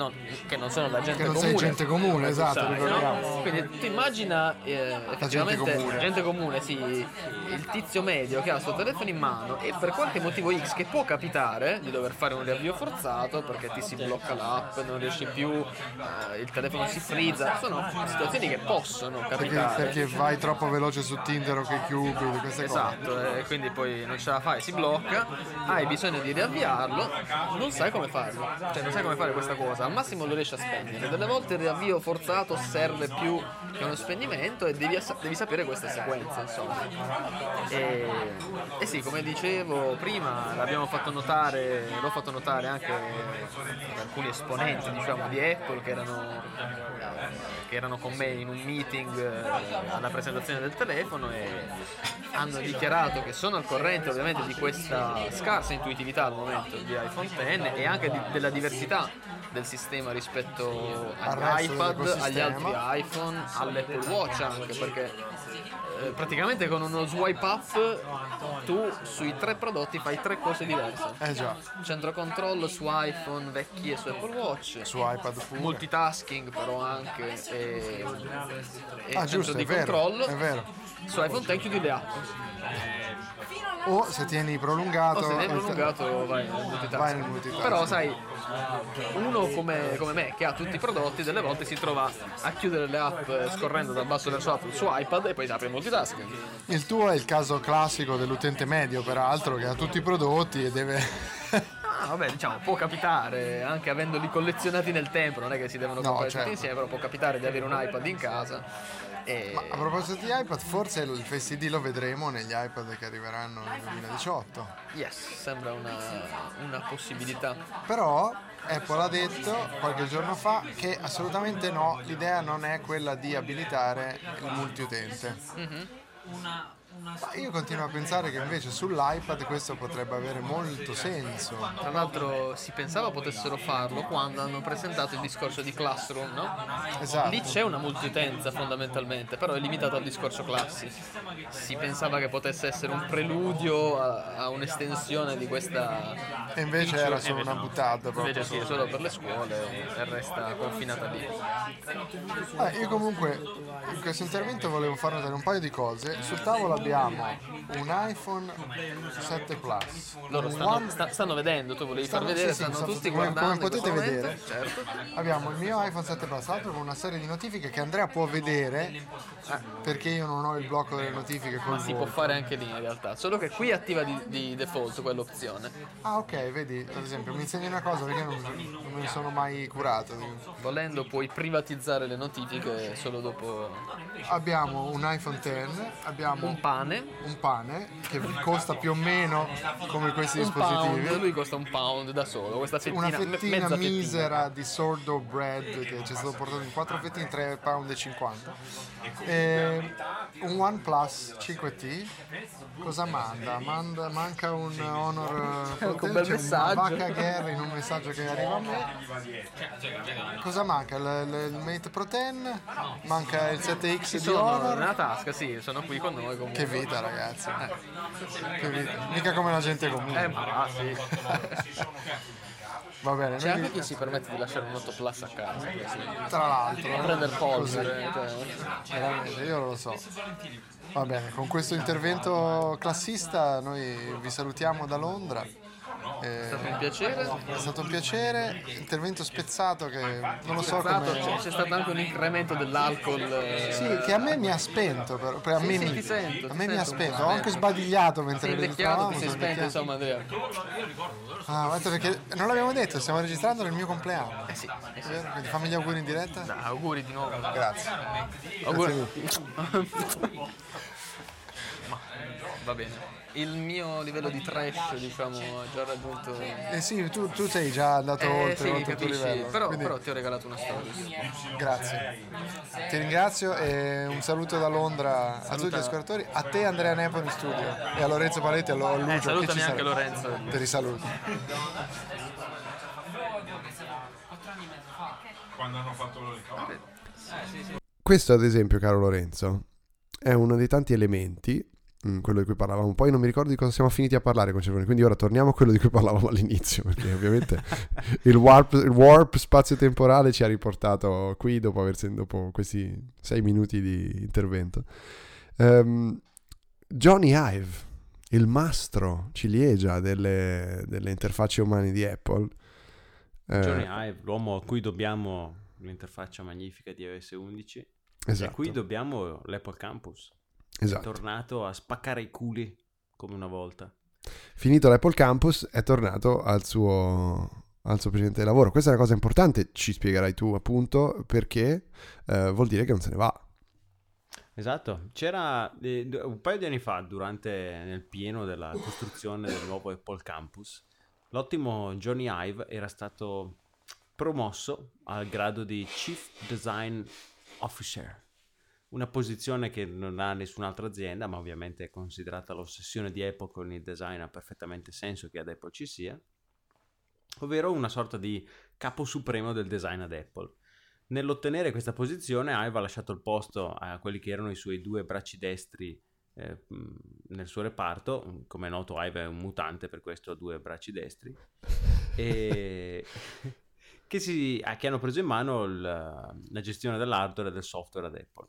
Non- che non sono la gente Che non comune. sei gente comune, esatto, sai, no? Quindi tu immagina eh, effettivamente comune. gente comune, sì, il tizio medio che ha il suo telefono in mano e per qualche motivo X che può capitare di dover fare un riavvio forzato perché ti si blocca l'app, non riesci più, eh, il telefono si frizza, sono situazioni che possono Perché, capitare. perché vai troppo veloce su Tinder o che Cupid, queste cose. Esatto, e quindi poi non ce la fai, si blocca, hai bisogno di riavviarlo, non sai come farlo, cioè non sai come fare questa cosa. Al massimo lo riesci a spegnere. Delle volte il riavvio forzato serve più che uno spegnimento e devi, devi sapere queste sequenze, insomma. E, e sì, come dicevo prima, l'abbiamo fatto notare, l'ho fatto notare anche ad alcuni esponenti, diciamo, di Apple che erano, che erano con me in un meeting eh, alla presentazione del telefono e hanno dichiarato che sono al corrente ovviamente di questa scarsa intuitività al momento di iPhone X e anche di- della diversità del sistema rispetto Al agli resto iPad, agli altri iPhone, all'Apple Watch anche perché eh, praticamente con uno swipe up tu sui tre prodotti fai tre cose diverse. Eh già, Centro controllo su iPhone vecchi e su Apple Watch. su iPad pure. Multitasking però anche e, e Ah centro giusto, di è vero, controllo. è vero. Su iPhone X chiudi le app. O se tieni prolungato... O se è il- prolungato vai nel multitasking. Vai nel multitasking. Però sai, uno come, come me che ha tutti i prodotti, delle volte si trova a chiudere le app scorrendo dal basso verso l'alto su iPad e poi si apre il multitasking. Il tuo è il caso classico dell'utente medio, peraltro, che ha tutti i prodotti e deve... Ah, vabbè, diciamo, può capitare, anche avendoli collezionati nel tempo, non è che si devono No, comprare certo. tutti insieme, però può capitare di avere un iPad in casa. E... A proposito di iPad, forse il Face ID lo vedremo negli iPad che arriveranno nel 2018. Yes, sembra una, una possibilità. Però Apple ha detto qualche giorno fa che assolutamente no, l'idea non è quella di abilitare il multiutente. Ma io continuo a pensare che invece sull'iPad questo potrebbe avere molto senso. Tra l'altro si pensava potessero farlo quando hanno presentato il discorso di Classroom, no? Esatto. Lì c'è una multiutenza fondamentalmente, però è limitato al discorso classi. Si pensava che potesse essere un preludio a, a un'estensione di questa... E invece era solo una buttata proprio. Invece sì, è solo per le scuole e resta confinata lì. Vabbè, io comunque in questo intervento volevo far notare un paio di cose. Sul tavolo abbiamo un iPhone 7 Plus. Loro stanno, One- sta- stanno vedendo, tu volevi Stanno- far vedere, sì, stanno stanno- tutti come- guardando. come potete vedere. momento, Certo. Abbiamo il mio iPhone 7 Plus, tra l'altro con una serie di notifiche che Andrea può vedere eh, perché io non ho il blocco delle notifiche col Si può fare anche lì in realtà, solo che qui attiva di, di default quell'opzione. Ah ok, vedi, ad esempio mi insegni una cosa perché non, non me ne sono mai curato. Volendo puoi privatizzare le notifiche solo dopo Abbiamo un iPhone X, abbiamo un pane. un pane che costa più o meno come questi Un dispositivi. pound, lui costa un pound da solo, questa fettina, una fettina mezza misera di sourdough bread che ci è stato portato in 4 fettine 3 pound e 50 e un OnePlus 5T cosa manda? Manda- manca un Honor eh, Un Pro bel c'è messaggio. un Vacca in un messaggio che arriva a me cosa manca? Il, il- Mate Pro 10 manca il 7X Ci di sono Honor nella tasca, sì, sono qui con noi comunque. Che vita ragazzi che vita mica come la gente comune Eh, ma sì. va bene C'è anche vi- chi si permette di lasciare un 8 plus a casa. tra l'altro Prendere polvere. cioè. Veramente, io non lo so. Va bene, con questo intervento classista noi vi salutiamo da Londra. È stato un Eh, piacere. è stato un piacere, intervento spezzato che non lo so come... c'è, stato anche un incremento dell'alcol. eh, Sì, che a me mi ha spento, però, per- a Sì, me, sì, mi, sento, a me mi ha spento, ho anche sbadigliato mentre invecchiato, ti sei spento, insomma, Andrea. Ah, guarda perché non l'abbiamo detto, stiamo registrando nel mio compleanno. Eh sì, eh sì. Quindi fammi gli auguri in diretta. Dai, auguri di nuovo. Grazie. Auguri. Ma va bene. Il mio livello di trash, diciamo, ha già raggiunto. Eh sì, tu, tu sei già andato Eh oltre, sì, oltre il tuo livello. Però, quindi- però ti ho regalato una storia. Grazie. Ti ringrazio e un saluto da Londra a tutti gli ascoltatori, a te Andrea Nepo in studio e a Lorenzo Paletti e a Lucio. Eh, che salutami ci anche sarà. Lorenzo. Te li saluto. Quando hanno fatto. Questo, ad esempio, caro Lorenzo, è uno dei tanti elementi, quello di cui parlavamo. Poi non mi ricordo di cosa siamo finiti a parlare con Cervoni, quindi ora torniamo a quello di cui parlavamo all'inizio, perché ovviamente il warp, il warp spazio-temporale ci ha riportato qui dopo, aver, dopo questi sei minuti di intervento. Ehm, Johnny Ive, il mastro ciliegia delle, delle interfacce umane di Apple. eh, Johnny Ive, l'uomo a cui dobbiamo l'interfaccia magnifica di iOS 11 e a esatto, cui dobbiamo l'Apple Campus. È esatto. tornato a spaccare i culi come una volta. Finito l'Apple Campus è tornato al suo al suo precedente lavoro. Questa è una cosa importante, ci spiegherai tu appunto, perché eh, vuol dire che non se ne va. Esatto, c'era eh, un paio di anni fa, durante nel pieno della costruzione del nuovo Apple Campus, l'ottimo Johnny Ive era stato promosso al grado di Chief Design Officer, una posizione che non ha nessun'altra azienda, ma ovviamente è considerata l'ossessione di Apple con il design, ha perfettamente senso che ad Apple ci sia, ovvero una sorta di capo supremo del design ad Apple. Nell'ottenere questa posizione, Ive ha lasciato il posto a quelli che erano i suoi due bracci destri eh, nel suo reparto. Come è noto, Ive è un mutante, per questo ha due bracci destri. E... che, si, che hanno preso in mano il- la gestione dell'hardware e del software ad Apple.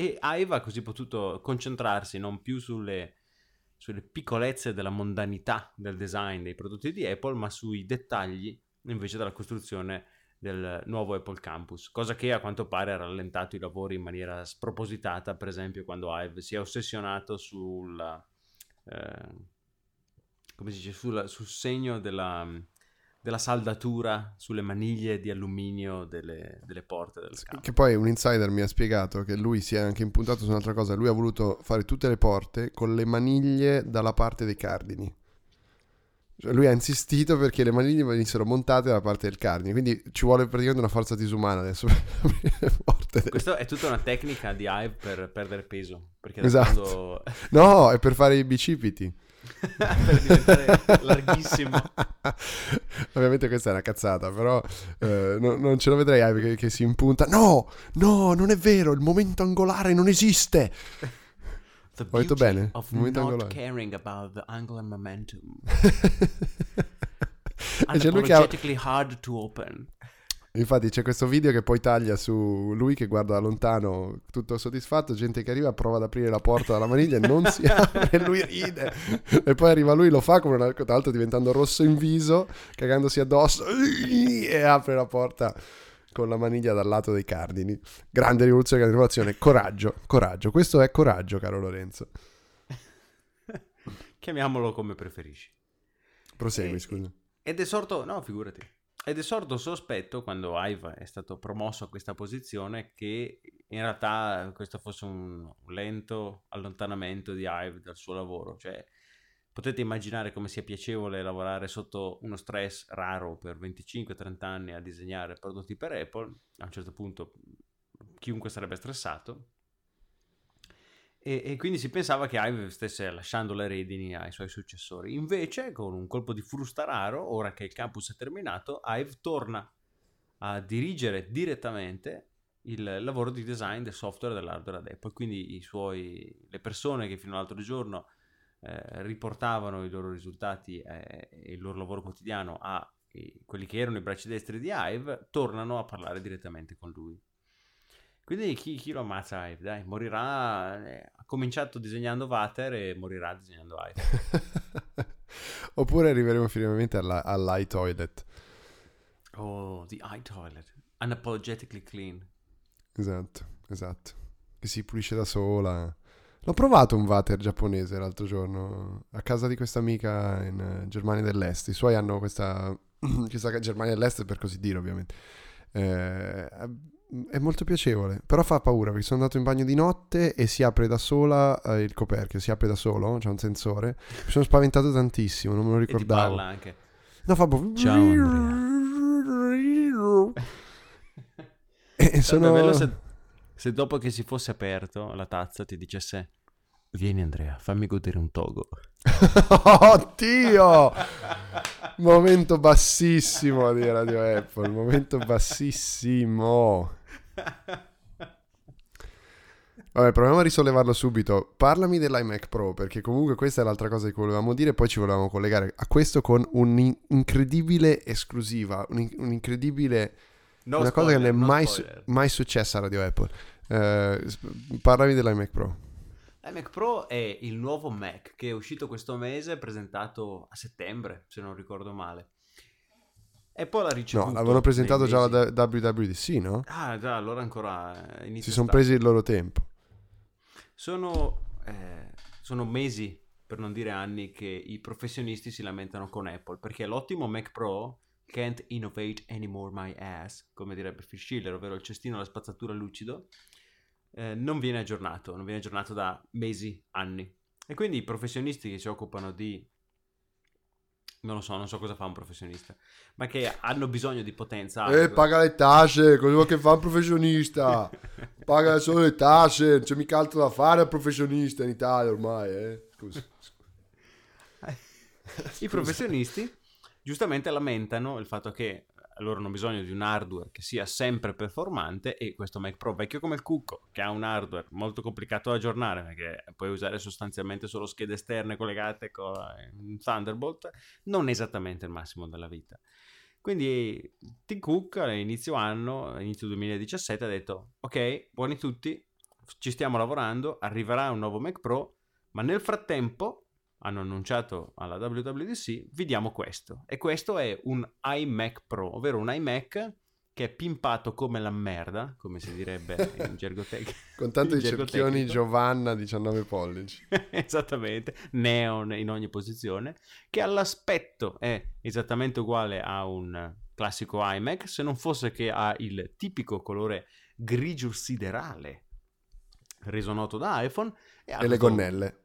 E Ive ha così potuto concentrarsi non più sulle, sulle piccolezze della mondanità del design dei prodotti di Apple, ma sui dettagli invece della costruzione del nuovo Apple Campus, cosa che a quanto pare ha rallentato i lavori in maniera spropositata, per esempio quando Ive si è ossessionato sul, eh, come si dice, sul, sul segno della, della saldatura sulle maniglie di alluminio delle, delle porte del campus. Che poi un insider mi ha spiegato che lui si è anche impuntato su un'altra cosa. Lui ha voluto fare tutte le porte con le maniglie dalla parte dei cardini. Cioè, lui ha insistito perché le maniglie venissero montate dalla parte del cardine. Quindi ci vuole praticamente una forza disumana adesso per aprire le porte. del- Questa è tutta una tecnica di Hive per perdere peso, Esatto. quando- No, è per fare i bicipiti. per diventare larghissimo. Ovviamente questa è una cazzata, però eh, no- non ce lo vedrei Ive che, si impunta. No, no, non è vero, il momento angolare non esiste. The Ho detto bene? Of Momento not angolare. caring about the angular momentum. Ha- Unapologetically hard to open. Infatti c'è questo video che poi taglia su lui che guarda da lontano tutto soddisfatto, gente che arriva, prova ad aprire la porta dalla maniglia e non si apre e lui ride. E poi arriva lui, lo fa come una, tra l'altro diventando rosso in viso, cagandosi addosso e apre la porta con la maniglia dal lato dei cardini. Grande rivoluzione, grande innovazione. Coraggio, coraggio. Questo è coraggio, caro Lorenzo. Chiamiamolo come preferisci. Prosegui, Eh, scusa. Ed è sorto, no, figurati. Ed è sorto sospetto quando Ive è stato promosso a questa posizione che in realtà questo fosse un lento allontanamento di Ive dal suo lavoro. Cioè, potete immaginare come sia piacevole lavorare sotto uno stress raro per 25-30 anni a disegnare prodotti per Apple. A un certo punto chiunque sarebbe stressato. E, e quindi si pensava che Ive stesse lasciando le redini ai suoi successori. Invece, con un colpo di frusta raro, ora che il campus è terminato, Ive torna a dirigere direttamente il lavoro di design del software dell'hardware ad Apple. Quindi suoi, le persone che fino all'altro giorno eh, riportavano i loro risultati eh, e il loro lavoro quotidiano a quelli che erano i bracci destri di Hive, tornano a parlare direttamente con lui. Quindi chi, chi lo ammazza Hive? Dai, morirà. eh, ha cominciato disegnando Vater e morirà disegnando Hive. Oppure arriveremo finalmente alla, all'iToilet. Oh, the eye toilet. Unapologetically clean. Esatto, esatto. Che si pulisce da sola. L'ho provato un water giapponese l'altro giorno a casa di questa amica in eh, Germania dell'Est. I suoi hanno questa, questa Germania dell'Est per così dire, ovviamente. Eh, è molto piacevole, però fa paura perché sono andato in bagno di notte e si apre da sola eh, il coperchio, si apre da solo, c'è un sensore. Mi sono spaventato tantissimo, non me lo E ricordavo. parla anche. No, fa proprio... Ciao, E Sarebbe sono... bello se, se dopo che si fosse aperto la tazza ti dicesse Vieni Andrea, fammi godere un togo. Oddio! Momento bassissimo di Radio Apple, momento bassissimo. Vabbè, proviamo a risollevarlo subito. Parlami dell'iMac Pro, perché comunque questa è l'altra cosa che volevamo dire, poi ci volevamo collegare a questo con un'incredibile esclusiva, un- un'incredibile... No una cosa che non è spoiler, no mai, su- spoiler. mai successa a Radio Apple. Sp- parlami dell'iMac Pro. L'iMac Pro è il nuovo Mac che è uscito questo mese, presentato a settembre, se non ricordo male. Apple ha ricevuto... No, l'avevano presentato già mesi- alla WWDC, no? Ah, già, allora ancora eh, inizia Si sono presi il loro tempo. Sono, eh, sono mesi, per non dire anni, che i professionisti si lamentano con Apple, perché l'ottimo Mac Pro, can't innovate anymore my ass, come direbbe Phil Schiller, ovvero il cestino alla spazzatura lucido, eh, non viene aggiornato, non viene aggiornato da mesi, anni. E quindi i professionisti che si occupano di... Non lo so, non so cosa fa un professionista, ma che hanno bisogno di potenza. Eh, paga le tasse, quello che fa un professionista. paga solo le tasse, non c'è mica altro da fare al professionista in Italia ormai, eh. Scusa. I professionisti giustamente lamentano il fatto che loro hanno bisogno di un hardware che sia sempre performante e questo Mac Pro vecchio come il cucco, che ha un hardware molto complicato da aggiornare perché puoi usare sostanzialmente solo schede esterne collegate con un Thunderbolt, non è esattamente il massimo della vita. Quindi Tim Cook all'inizio anno, inizio 2017, ha detto ok, buoni tutti, ci stiamo lavorando, arriverà un nuovo Mac Pro, ma nel frattempo hanno annunciato alla WWDC, vi diamo questo. E questo è un iMac Pro, ovvero un iMac che è pimpato come la merda, come si direbbe in gergo tecnico. Con tanto in i gergo cerchioni tecnico. Giovanna 19 pollici. Esattamente, neon in ogni posizione, che all'aspetto è esattamente uguale a un classico iMac, se non fosse che ha il tipico colore grigio siderale reso noto da iPhone e, E le gonnelle.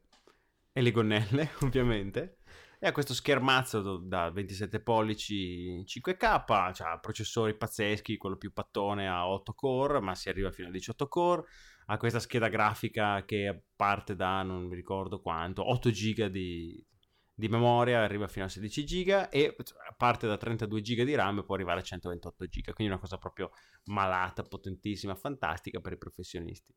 E le gonnelle, ovviamente. E ha questo schermazzo da 27 pollici 5K, ha processori pazzeschi, quello più pattone a 8 core, ma si arriva fino a 18 core. Ha questa scheda grafica che parte da non mi ricordo quanto, 8 GB di, di memoria, arriva fino a 16 GB e parte da 32 GB di RAM e può arrivare a 128 GB. Quindi una cosa proprio malata, potentissima, fantastica per i professionisti.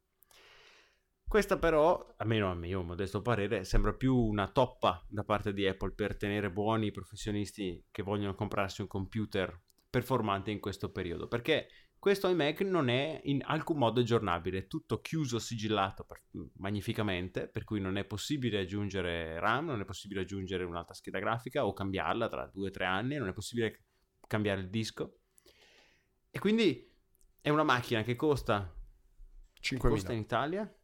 Questa però, almeno a mio modesto parere, sembra più una toppa da parte di Apple per tenere buoni i professionisti che vogliono comprarsi un computer performante in questo periodo, perché questo iMac non è in alcun modo aggiornabile, è tutto chiuso, sigillato per- magnificamente, per cui non è possibile aggiungere RAM, non è possibile aggiungere un'altra scheda grafica o cambiarla tra due o tre anni, non è possibile cambiare il disco. E quindi è una macchina che costa, costa 5.000. in Italia?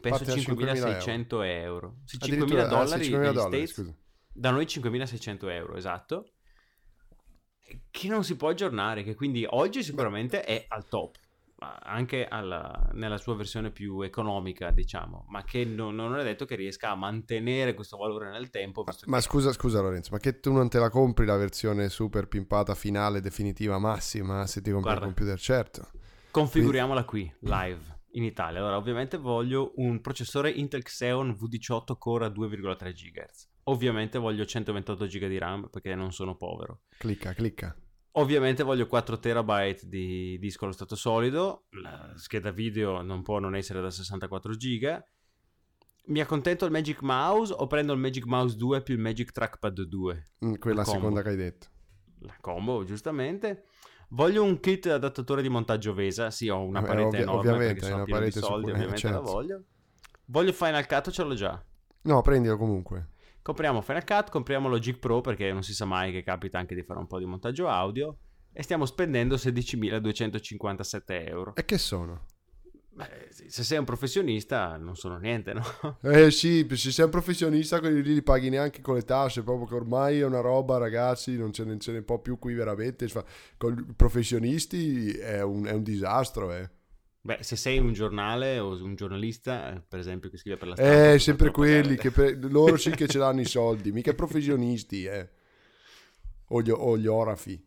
Penso Parte da 5.600 euro. Sì, 5.000 Addirittura- ah, dollari sì, 5.000 negli dollari, States. Da noi 5.600 euro, esatto. Che non si può aggiornare, che quindi oggi sicuramente è al top, ma anche alla- nella sua versione più economica, diciamo, ma che non, non è detto che riesca a mantenere questo valore nel tempo. Ma che- scusa, scusa Lorenzo, ma che tu non te la compri la versione super pimpata finale, definitiva, massima, se ti compri Guarda. il computer, certo. Configuriamola qui, live, in Italia. Allora, ovviamente voglio un processore Intel Xeon V18 Core a 2,3 GHz. Ovviamente voglio 128 GB di RAM perché non sono povero. Clicca, clicca. Ovviamente voglio 4 TB di disco allo stato solido, la scheda video non può non essere da 64 GB. Mi accontento il Magic Mouse o prendo il Magic Mouse 2 più il Magic Trackpad 2? Mm, quella seconda che hai detto. La combo, giustamente. Voglio un kit adattatore di montaggio VESA. Sì, ho una Eh, parete ovvia- enorme ovviamente, sono una pieno di parete soldi, su- eh, ovviamente la certo. voglio. Voglio Final Cut, ce l'ho già. No, prendilo comunque. Compriamo Final Cut, compriamo Logic Pro perché non si sa mai che capita anche di fare un po' di montaggio audio e stiamo spendendo 16.257 euro. E che sono? Beh, se sei un professionista non sono niente, no? Eh sì, se sei un professionista quelli lì li paghi neanche con le tasse, proprio che ormai è una roba ragazzi, non ce ne, ce ne può più qui veramente. Con i professionisti è un, è un disastro, eh. Beh, se sei un giornale o un giornalista, eh, per esempio, che scrive per la stampa... Eh, sempre quelli che per- loro sì che ce l'hanno i soldi, mica professionisti, eh. O gli, o gli orafi,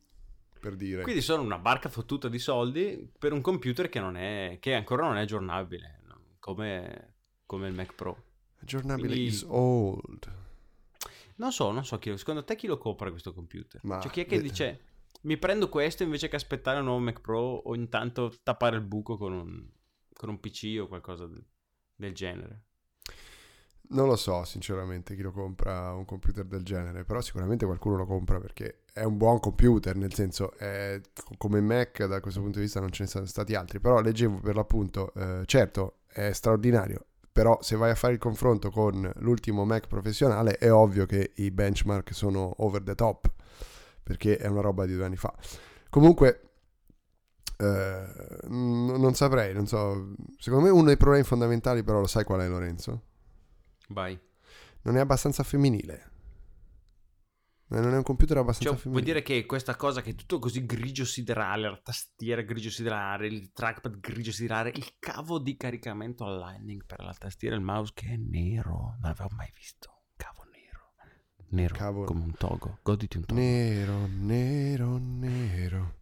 per dire. Quindi sono una barca fottuta di soldi per un computer che, non è, che ancora non è aggiornabile, come, come il Mac Pro. Aggiornabile quindi- is old. Non so, non so chi, secondo te chi lo compra questo computer? Ma- Cioè chi è che eh. dice mi prendo questo invece che aspettare un nuovo Mac Pro o intanto tappare il buco con un, con un PC o qualcosa del, del genere? Non lo so, sinceramente, chi lo compra un computer del genere, però sicuramente qualcuno lo compra perché è un buon computer, nel senso, è- come Mac da questo punto di vista non ce ne sono stati altri, però leggevo per l'appunto, eh, certo, è straordinario, però se vai a fare il confronto con l'ultimo Mac professionale è ovvio che i benchmark sono over the top, perché è una roba di due anni fa. Comunque, eh, non saprei, non so, secondo me uno dei problemi fondamentali però lo sai qual è Lorenzo? Vai. non è abbastanza femminile. Non è un computer abbastanza Cioè, femminile. dire che questa cosa che è tutto così grigio siderale, la tastiera grigio siderale, il trackpad grigio siderale, il cavo di caricamento al lightning per la tastiera e il mouse che è nero, non avevo mai visto un cavo nero. Nero, Cavo- come un togo, goditi un togo. Nero, nero, nero.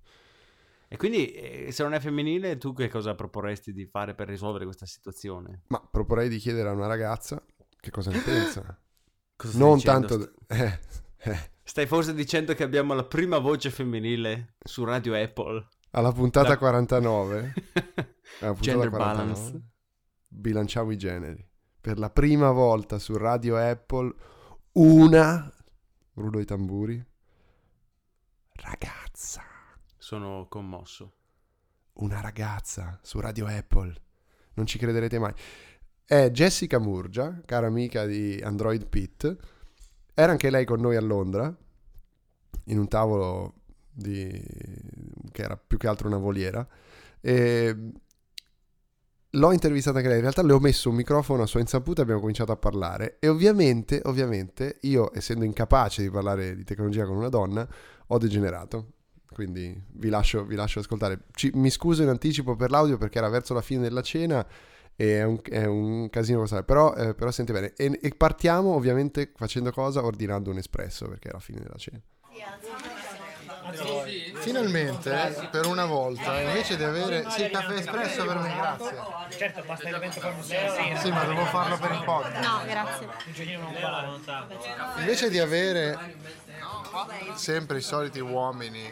E quindi eh, se non è femminile, tu che cosa proporresti di fare per risolvere questa situazione? Ma proporrei di chiedere a una ragazza che cosa ne pensa. Cosa non dicendo? tanto... Eh, eh. Stai forse dicendo che abbiamo la prima voce femminile su Radio Apple? Alla puntata Da- 49... alla puntata Gender 49, balance. Bilanciamo i generi. Per la prima volta su Radio Apple una... Rullo i tamburi. Ragazza. Sono commosso. Una ragazza su Radio Apple. Non ci crederete mai. È Jessica Murgia, cara amica di Android Pit. Era anche lei con noi a Londra, in un tavolo di... che era più che altro una voliera. E l'ho intervistata anche lei. In realtà le ho messo un microfono a sua insaputa e abbiamo cominciato a parlare. E ovviamente, ovviamente, io essendo incapace di parlare di tecnologia con una donna, ho degenerato. Quindi vi lascio, vi lascio ascoltare. Ci- mi scuso in anticipo per l'audio perché era verso la fine della cena è un, è un casino costare. Però, eh, però sente bene. E, e partiamo ovviamente facendo cosa? Ordinando un espresso perché è la fine della cena. Finalmente, per una volta, invece di avere... Sì, caffè espresso per me, grazie. Certo, basta l'evento con museo. Sì, ma devo farlo per il podcast. No, grazie. Il. Invece di avere sempre i soliti uomini,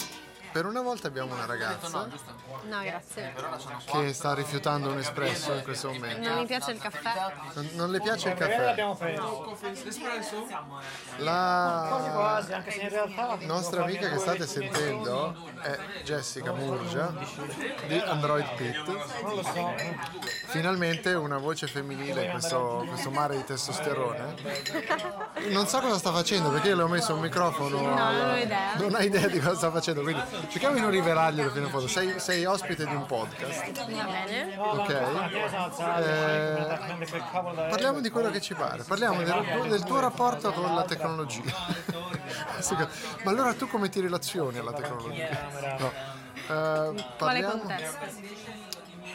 per una volta abbiamo una ragazza No, grazie. che sta rifiutando un espresso in questo momento. Non mi piace il caffè. Non, non le piace il Magari caffè. l'abbiamo preso. Quasi La quasi, anche se in realtà... nostra amica che state sentendo è Jessica Murgia di Android Pit. Non lo so. Finalmente una voce femminile in questo, questo mare di testosterone. Non so cosa sta facendo perché io le ho messo un microfono. No, non ho idea. Non hai idea di cosa sta facendo, quindi cerchiamo di non rivelarglielo fino in fondo. Sei, sei ospite di un podcast, Va bene. ok? Eh, parliamo di quello che ci pare, parliamo del, del tuo rapporto con la tecnologia. Ma allora tu come ti relazioni alla tecnologia? No. Quale parliamo- contesto?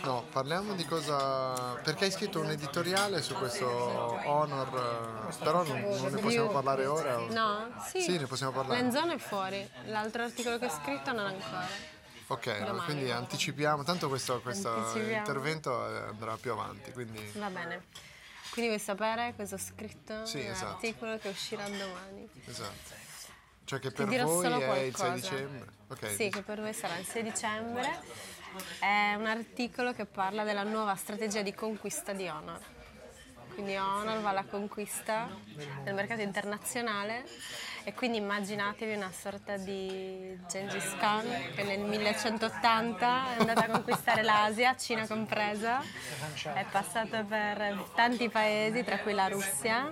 No, parliamo di cosa. Perché hai scritto un editoriale su questo Honor, eh, però non, non ne possiamo parlare ora. o- No? Sì. Sì, ne possiamo parlare. Lenzone è fuori. L'altro articolo che ho scritto non ancora. Ok, Domani. quindi anticipiamo. Tanto questo, questo Anticipiamo. intervento eh, andrà più avanti. Quindi Va bene. Quindi vuoi sapere cosa ho scritto? Sì, esatto. L'articolo che uscirà domani. esatto. Cioè che per voi è il 6 qualcosa. dicembre. Ok. Sì, che per voi sarà il 6 dicembre. È un articolo che parla della nuova strategia di conquista di Honor. Quindi Honor va alla conquista del mercato internazionale e quindi immaginatevi una sorta di Gengis Khan che nel 1180 è andata a conquistare l'Asia, Cina compresa, è passato per tanti paesi, tra cui la Russia,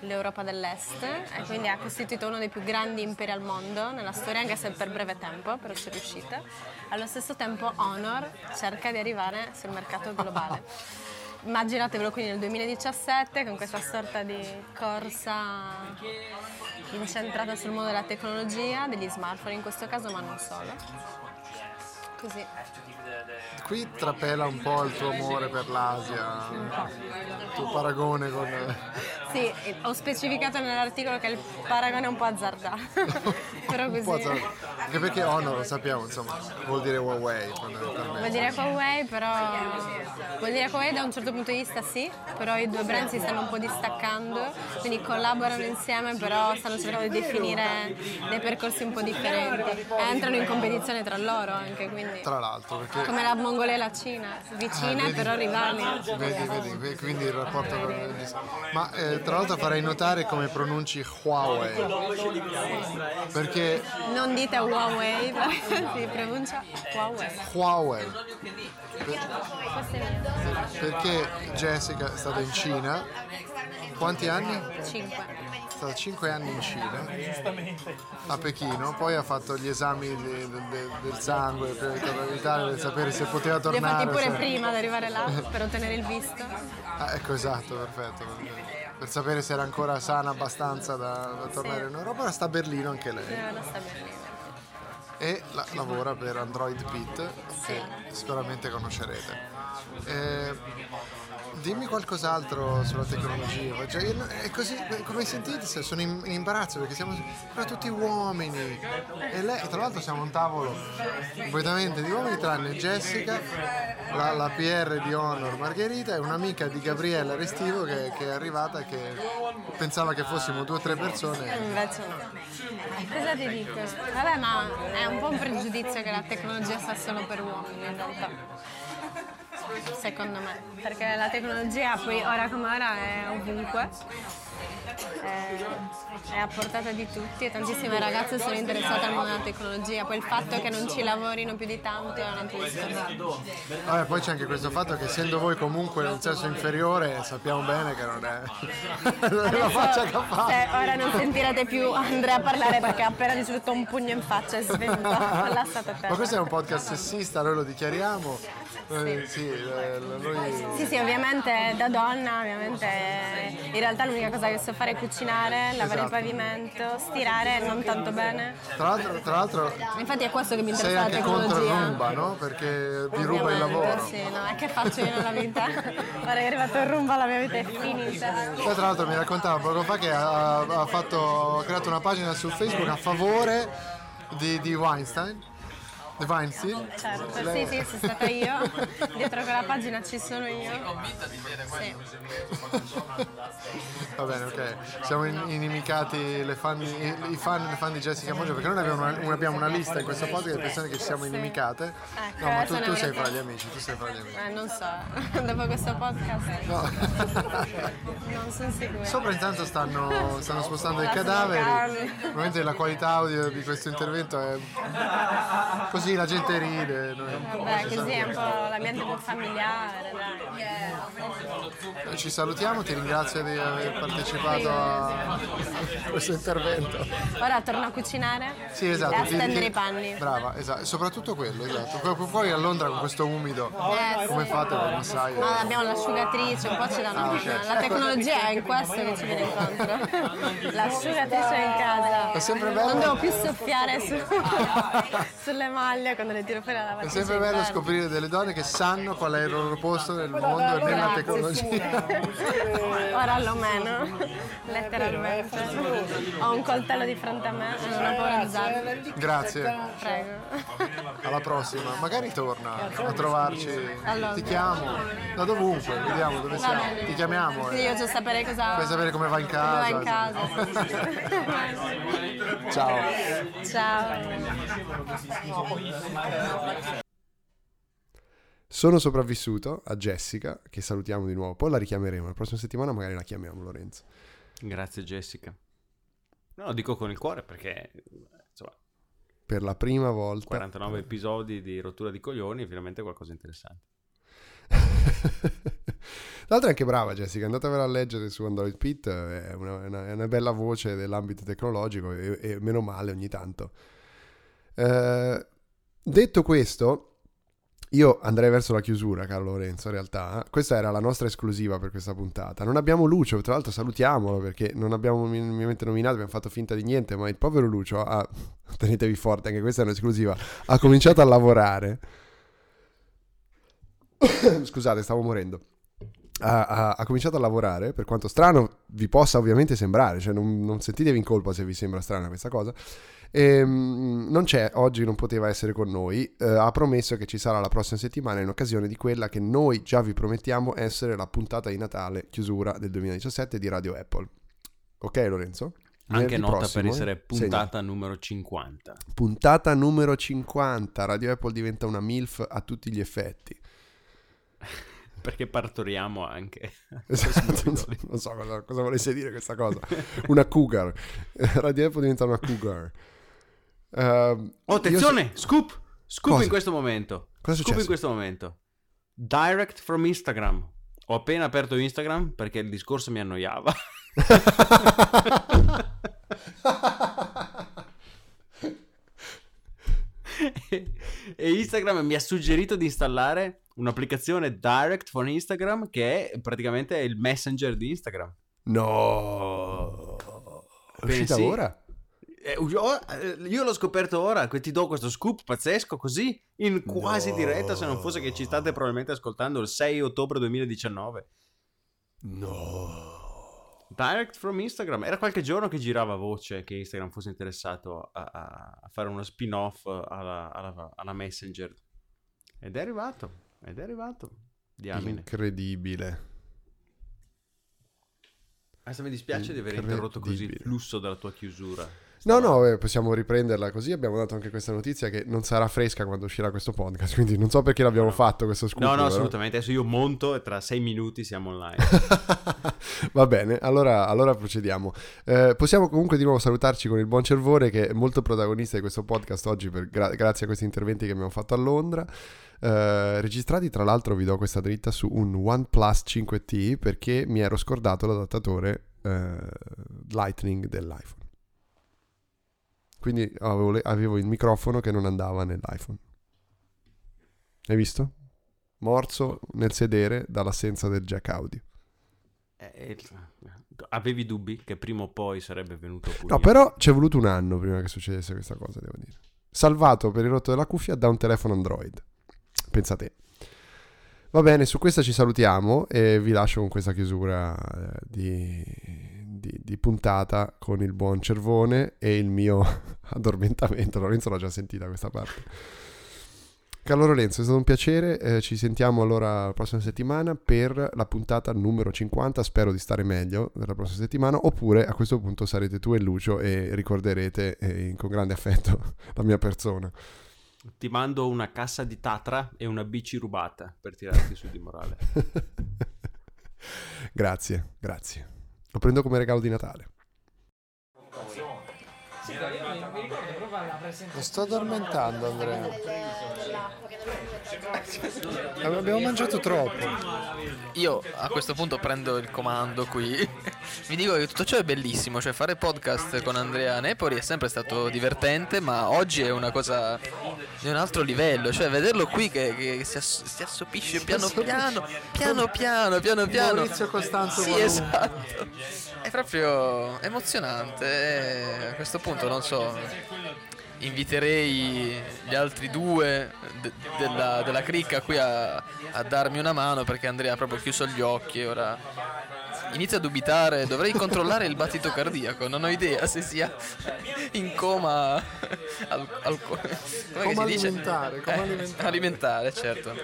l'Europa dell'Est e quindi ha costituito uno dei più grandi imperi al mondo nella storia, anche se per breve tempo, però ci è riuscita. Allo stesso tempo Honor cerca di arrivare sul mercato globale. Immaginatevelo quindi nel 2017 con questa sorta di corsa incentrata sul mondo della tecnologia, degli smartphone in questo caso, ma non solo. Così. Qui trapela un po' il tuo amore per l'Asia, il tuo paragone con. Sì, ho specificato nell'articolo che il paragone è un po' azzardato. però così. azzardato. Anche perché Honor, lo sappiamo, insomma, vuol dire Huawei Vuol dire Huawei, però vuol dire Huawei da un certo punto di vista sì, però i due brand si stanno un po' distaccando, quindi collaborano insieme, però stanno cercando di definire dei percorsi un po' differenti. Entrano in competizione tra loro anche, quindi Tra l'altro, perché come la Mongolia e la Cina, vicine Ah, però rivali. Vedi, vedi, vedi, quindi il rapporto con Ma eh, tra l'altro farei notare come pronunci Huawei. Perché Non dite Huawei, si pronuncia Huawei. Huawei. Mio. Perché Jessica è stata in Cina. Quanti anni? 5. Stata 5 anni in Cina, a Pechino, poi ha fatto gli esami de- de- de- del sangue in Italia per sapere se poteva Li tornare. pure se- prima di arrivare là per ottenere il visto. Ah, ecco esatto, perfetto. per sapere se era ancora sana abbastanza da, da tornare in Europa. Ora sta a Berlino anche lei Eh, ora sta a Berlino. e la- lavora per Android Pit che sicuramente conoscerete. Eh, dimmi qualcos'altro sulla tecnologia. Cioè, io- è così, come sentite, se- sono in, in imbarazzo perché siamo però tutti uomini e lei, tra l'altro siamo a un tavolo completamente di uomini tranne Jessica, la, la PR di Honor Margherita e un'amica di Gabriella Restivo che, che è arrivata che pensava che fossimo due o tre persone. Invece. Cosa ti dico? Vabbè, ma è un po' un pregiudizio che la tecnologia sta solo per uomini in realtà. Secondo me. Perché la tecnologia poi ora come ora è ovunque. È, è a portata di tutti e tantissime ragazze sono interessate al mondo della tecnologia. Poi il fatto che non ci lavorino più di tanto è un altro discorso. Vabbè, poi c'è anche questo fatto che essendo voi comunque nel sesso inferiore sappiamo bene che non è, è la faccia fatto. se ora non sentirete più Andrea parlare perché ha appena ricevuto un pugno in faccia e svenuto. Ma questo è un podcast sessista, noi lo dichiariamo. Eh, sì, eh, noi... Sì, sì, ovviamente da donna, ovviamente in realtà l'unica cosa che so fare è cucinare, lavare il Esatto. pavimento, stirare non tanto bene. Tra l'altro, tra l'altro Infatti è questo che mi sei interessa la anche contro il tecnologia. rumba, no? Perché vi ruba il lavoro. Sì, no, è che faccio io nella vita. Ora che è arrivato il rumba la mia vita è finita. Poi tra l'altro mi raccontava poco fa che ha, ha fatto, ha creato una pagina su Facebook a favore di, di Weinstein. Di Weinstein. Certo, sì, sì, sono stata io. Dietro quella pagina ci sono io. Sì. Va bene, ok. Siamo in- inimicati le fan, i, i fan, le fan di Jessica Moggio perché noi abbiamo una, abbiamo una lista in questo podcast di persone che ci siamo inimicate. Ecco, No, ma tu, adesso ne tu sei fra gli amici, tu sei fra gli amici. Eh, non so, dopo questo podcast No. non sono sicura. Sopra intanto stanno, stanno spostando i cadaveri. Probabilmente la qualità audio di questo intervento è così, la gente ride. noi- Vabbè, così è un po' l'ambiente più familiare, dai. Ci salutiamo, ti ringrazio di aver partecipato a questo intervento. Ora torno a cucinare Sì, esatto. e a stendere i panni. Brava, esatto. Soprattutto quello, esatto. Poi- a Londra con questo umido, Eh, come sì. fate con il massaio? Ma abbiamo l'asciugatrice, un po' ci danno. Ah, ok. La tecnologia è in questo che ci viene incontro. L'asciugatrice è in casa. È sempre bello. Non devo più soffiare su- sulle maglie quando le tiro fuori dalla È sempre bello interna. scoprire delle donne che sanno qual è il loro posto nel mondo e nella tecnologia. Ora almeno, letteralmente. Ho un coltello di fronte a me e non ho paura di usarlo. Grazie, Prego. alla prossima. Magari torna a trovarci. Allora. Ti chiamo da dovunque, vediamo dove siamo. Ti chiamiamo. Sì, eh. io già sapere cosa. Vuoi sapere come va in come va in casa? casa. Ciao. Ciao. Sono sopravvissuto a Jessica, che salutiamo di nuovo. Poi la richiameremo. La prossima settimana magari la chiamiamo, Lorenzo. Grazie Jessica. No, lo dico con il cuore perché insomma, Per la prima volta. 49 episodi di rottura di coglioni finalmente qualcosa di interessante. Tra l'altro è anche brava Jessica, andatevela a leggere su Android Pit, è una, una- è una bella voce dell'ambito tecnologico e, e meno male ogni tanto. Eh, detto questo, io andrei verso la chiusura, caro Lorenzo, in realtà. Questa era la nostra esclusiva per questa puntata. Non abbiamo Lucio, tra l'altro salutiamolo perché non abbiamo minimamente nominato, abbiamo fatto finta di niente, ma il povero Lucio ha, tenetevi forte, anche questa è un'esclusiva, ha cominciato a lavorare. Scusate, stavo morendo. Ha, ha- ha cominciato a lavorare, per quanto strano vi possa ovviamente sembrare, cioè non, non sentitevi in colpa se vi sembra strana questa cosa. Ehm, non c'è, oggi non poteva essere con noi, eh, ha promesso che ci sarà la prossima settimana in occasione di quella che noi già vi promettiamo essere la puntata di Natale, chiusura del 2017 di Radio Apple. Ok Lorenzo? Anche nota prossimo, per essere eh? puntata numero 50. Segna. Puntata numero 50, Radio Apple diventa una MILF a tutti gli effetti. Perché partoriamo anche. Esatto, non so, non so cosa, cosa volesse dire questa cosa. Una cougar. Radio Apple diventa una cougar. Ehm, Oh, io attenzione! Scoop! Scoop Cosa? in questo momento. Cosa Scoop in questo momento. Direct from Instagram. Ho appena aperto Instagram perché il discorso mi annoiava. e Instagram mi ha suggerito di installare un'applicazione Direct from Instagram che è praticamente il messenger di Instagram. No. È uscita sì. ora? Eh, eh, io l'ho scoperto ora, ti do questo scoop pazzesco così, in quasi No. diretta, se non fosse che ci state probabilmente ascoltando il 6 ottobre 2019. No. Direct from Instagram. Era qualche giorno che girava voce che Instagram fosse interessato a, a- fare uno spin-off alla, alla- alla Messenger. Ed è arrivato, ed è arrivato. Diamine. Incredibile. Adesso mi dispiace di aver interrotto così il flusso della tua chiusura. No, no, eh, possiamo riprenderla così. Abbiamo dato anche questa notizia che non sarà fresca quando uscirà questo podcast. Quindi non so perché l'abbiamo fatto questo scoop. No, no, però- assolutamente. Adesso io monto e tra sei minuti siamo online. Va bene, allora, allora procediamo. Eh, possiamo comunque di nuovo salutarci con il buon Cervone che è molto protagonista di questo podcast oggi per- gra- grazie a questi interventi che abbiamo fatto a Londra. Eh, registrati tra l'altro vi do questa dritta su un OnePlus 5T perché mi ero scordato l'adattatore eh, Lightning dell'iPhone. Quindi avevo, le- avevo il microfono che non andava nell'iPhone. Hai visto? Morso nel sedere dall'assenza del jack audio. Eh, avevi dubbi che prima o poi sarebbe venuto pure No, però ci è voluto un anno prima che succedesse questa cosa, devo dire. Salvato per il rotto della cuffia da un telefono Android. Pensate. Va bene, su questa ci salutiamo e vi lascio con questa chiusura eh, di, di- di puntata con il buon Cervone e il mio addormentamento. Lorenzo l'ha già sentita questa parte. Carlo Lorenzo, è stato un piacere. eh, ci sentiamo allora la prossima settimana per la puntata numero 50. Spero di stare meglio la prossima settimana. Oppure a questo punto sarete tu e Lucio e ricorderete eh, con grande affetto la mia persona. Ti mando una cassa di Tatra e una bici rubata per tirarti su di morale. grazie, grazie. Lo prendo come regalo di Natale. Mi sto addormentando, Andrea. Abbiamo mangiato troppo. Io a questo punto prendo il comando qui. Vi dico che tutto ciò è bellissimo, cioè fare podcast con Andrea Nepori è sempre stato divertente, ma oggi è una cosa di un altro livello, cioè vederlo qui che, che si, ass- si assopisce piano piano, piano piano, piano piano. Maurizio Costanzo Sì, esatto. È proprio emozionante. e a questo punto non so. Inviterei gli altri due de- della, della cricca qui a, a darmi una mano perché Andrea ha proprio chiuso gli occhi e ora inizia a dubitare. Dovrei controllare il battito cardiaco. Non ho idea se sia in coma. Al, al, che dice? alimentare, coma Eh, alimentare. alimentare, certo.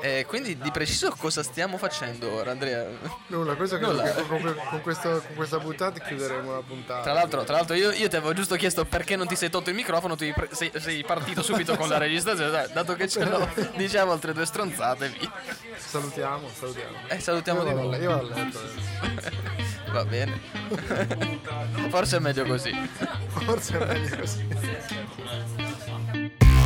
E quindi di preciso cosa stiamo facendo ora, Andrea? Nulla, questo credo Nulla. che con, con questo- con questa puntata chiuderemo la puntata. Tra l'altro, tra l'altro io, io ti avevo giusto chiesto perché non ti sei tolto il microfono, tu pre- sei, sei partito subito con la registrazione, dai, dato che ce l'ho, diciamo altre due stronzate, via. Salutiamo, salutiamo. Eh, salutiamo Io di nuovo. Esatto. Va bene. Forse è meglio così. Forse è meglio così.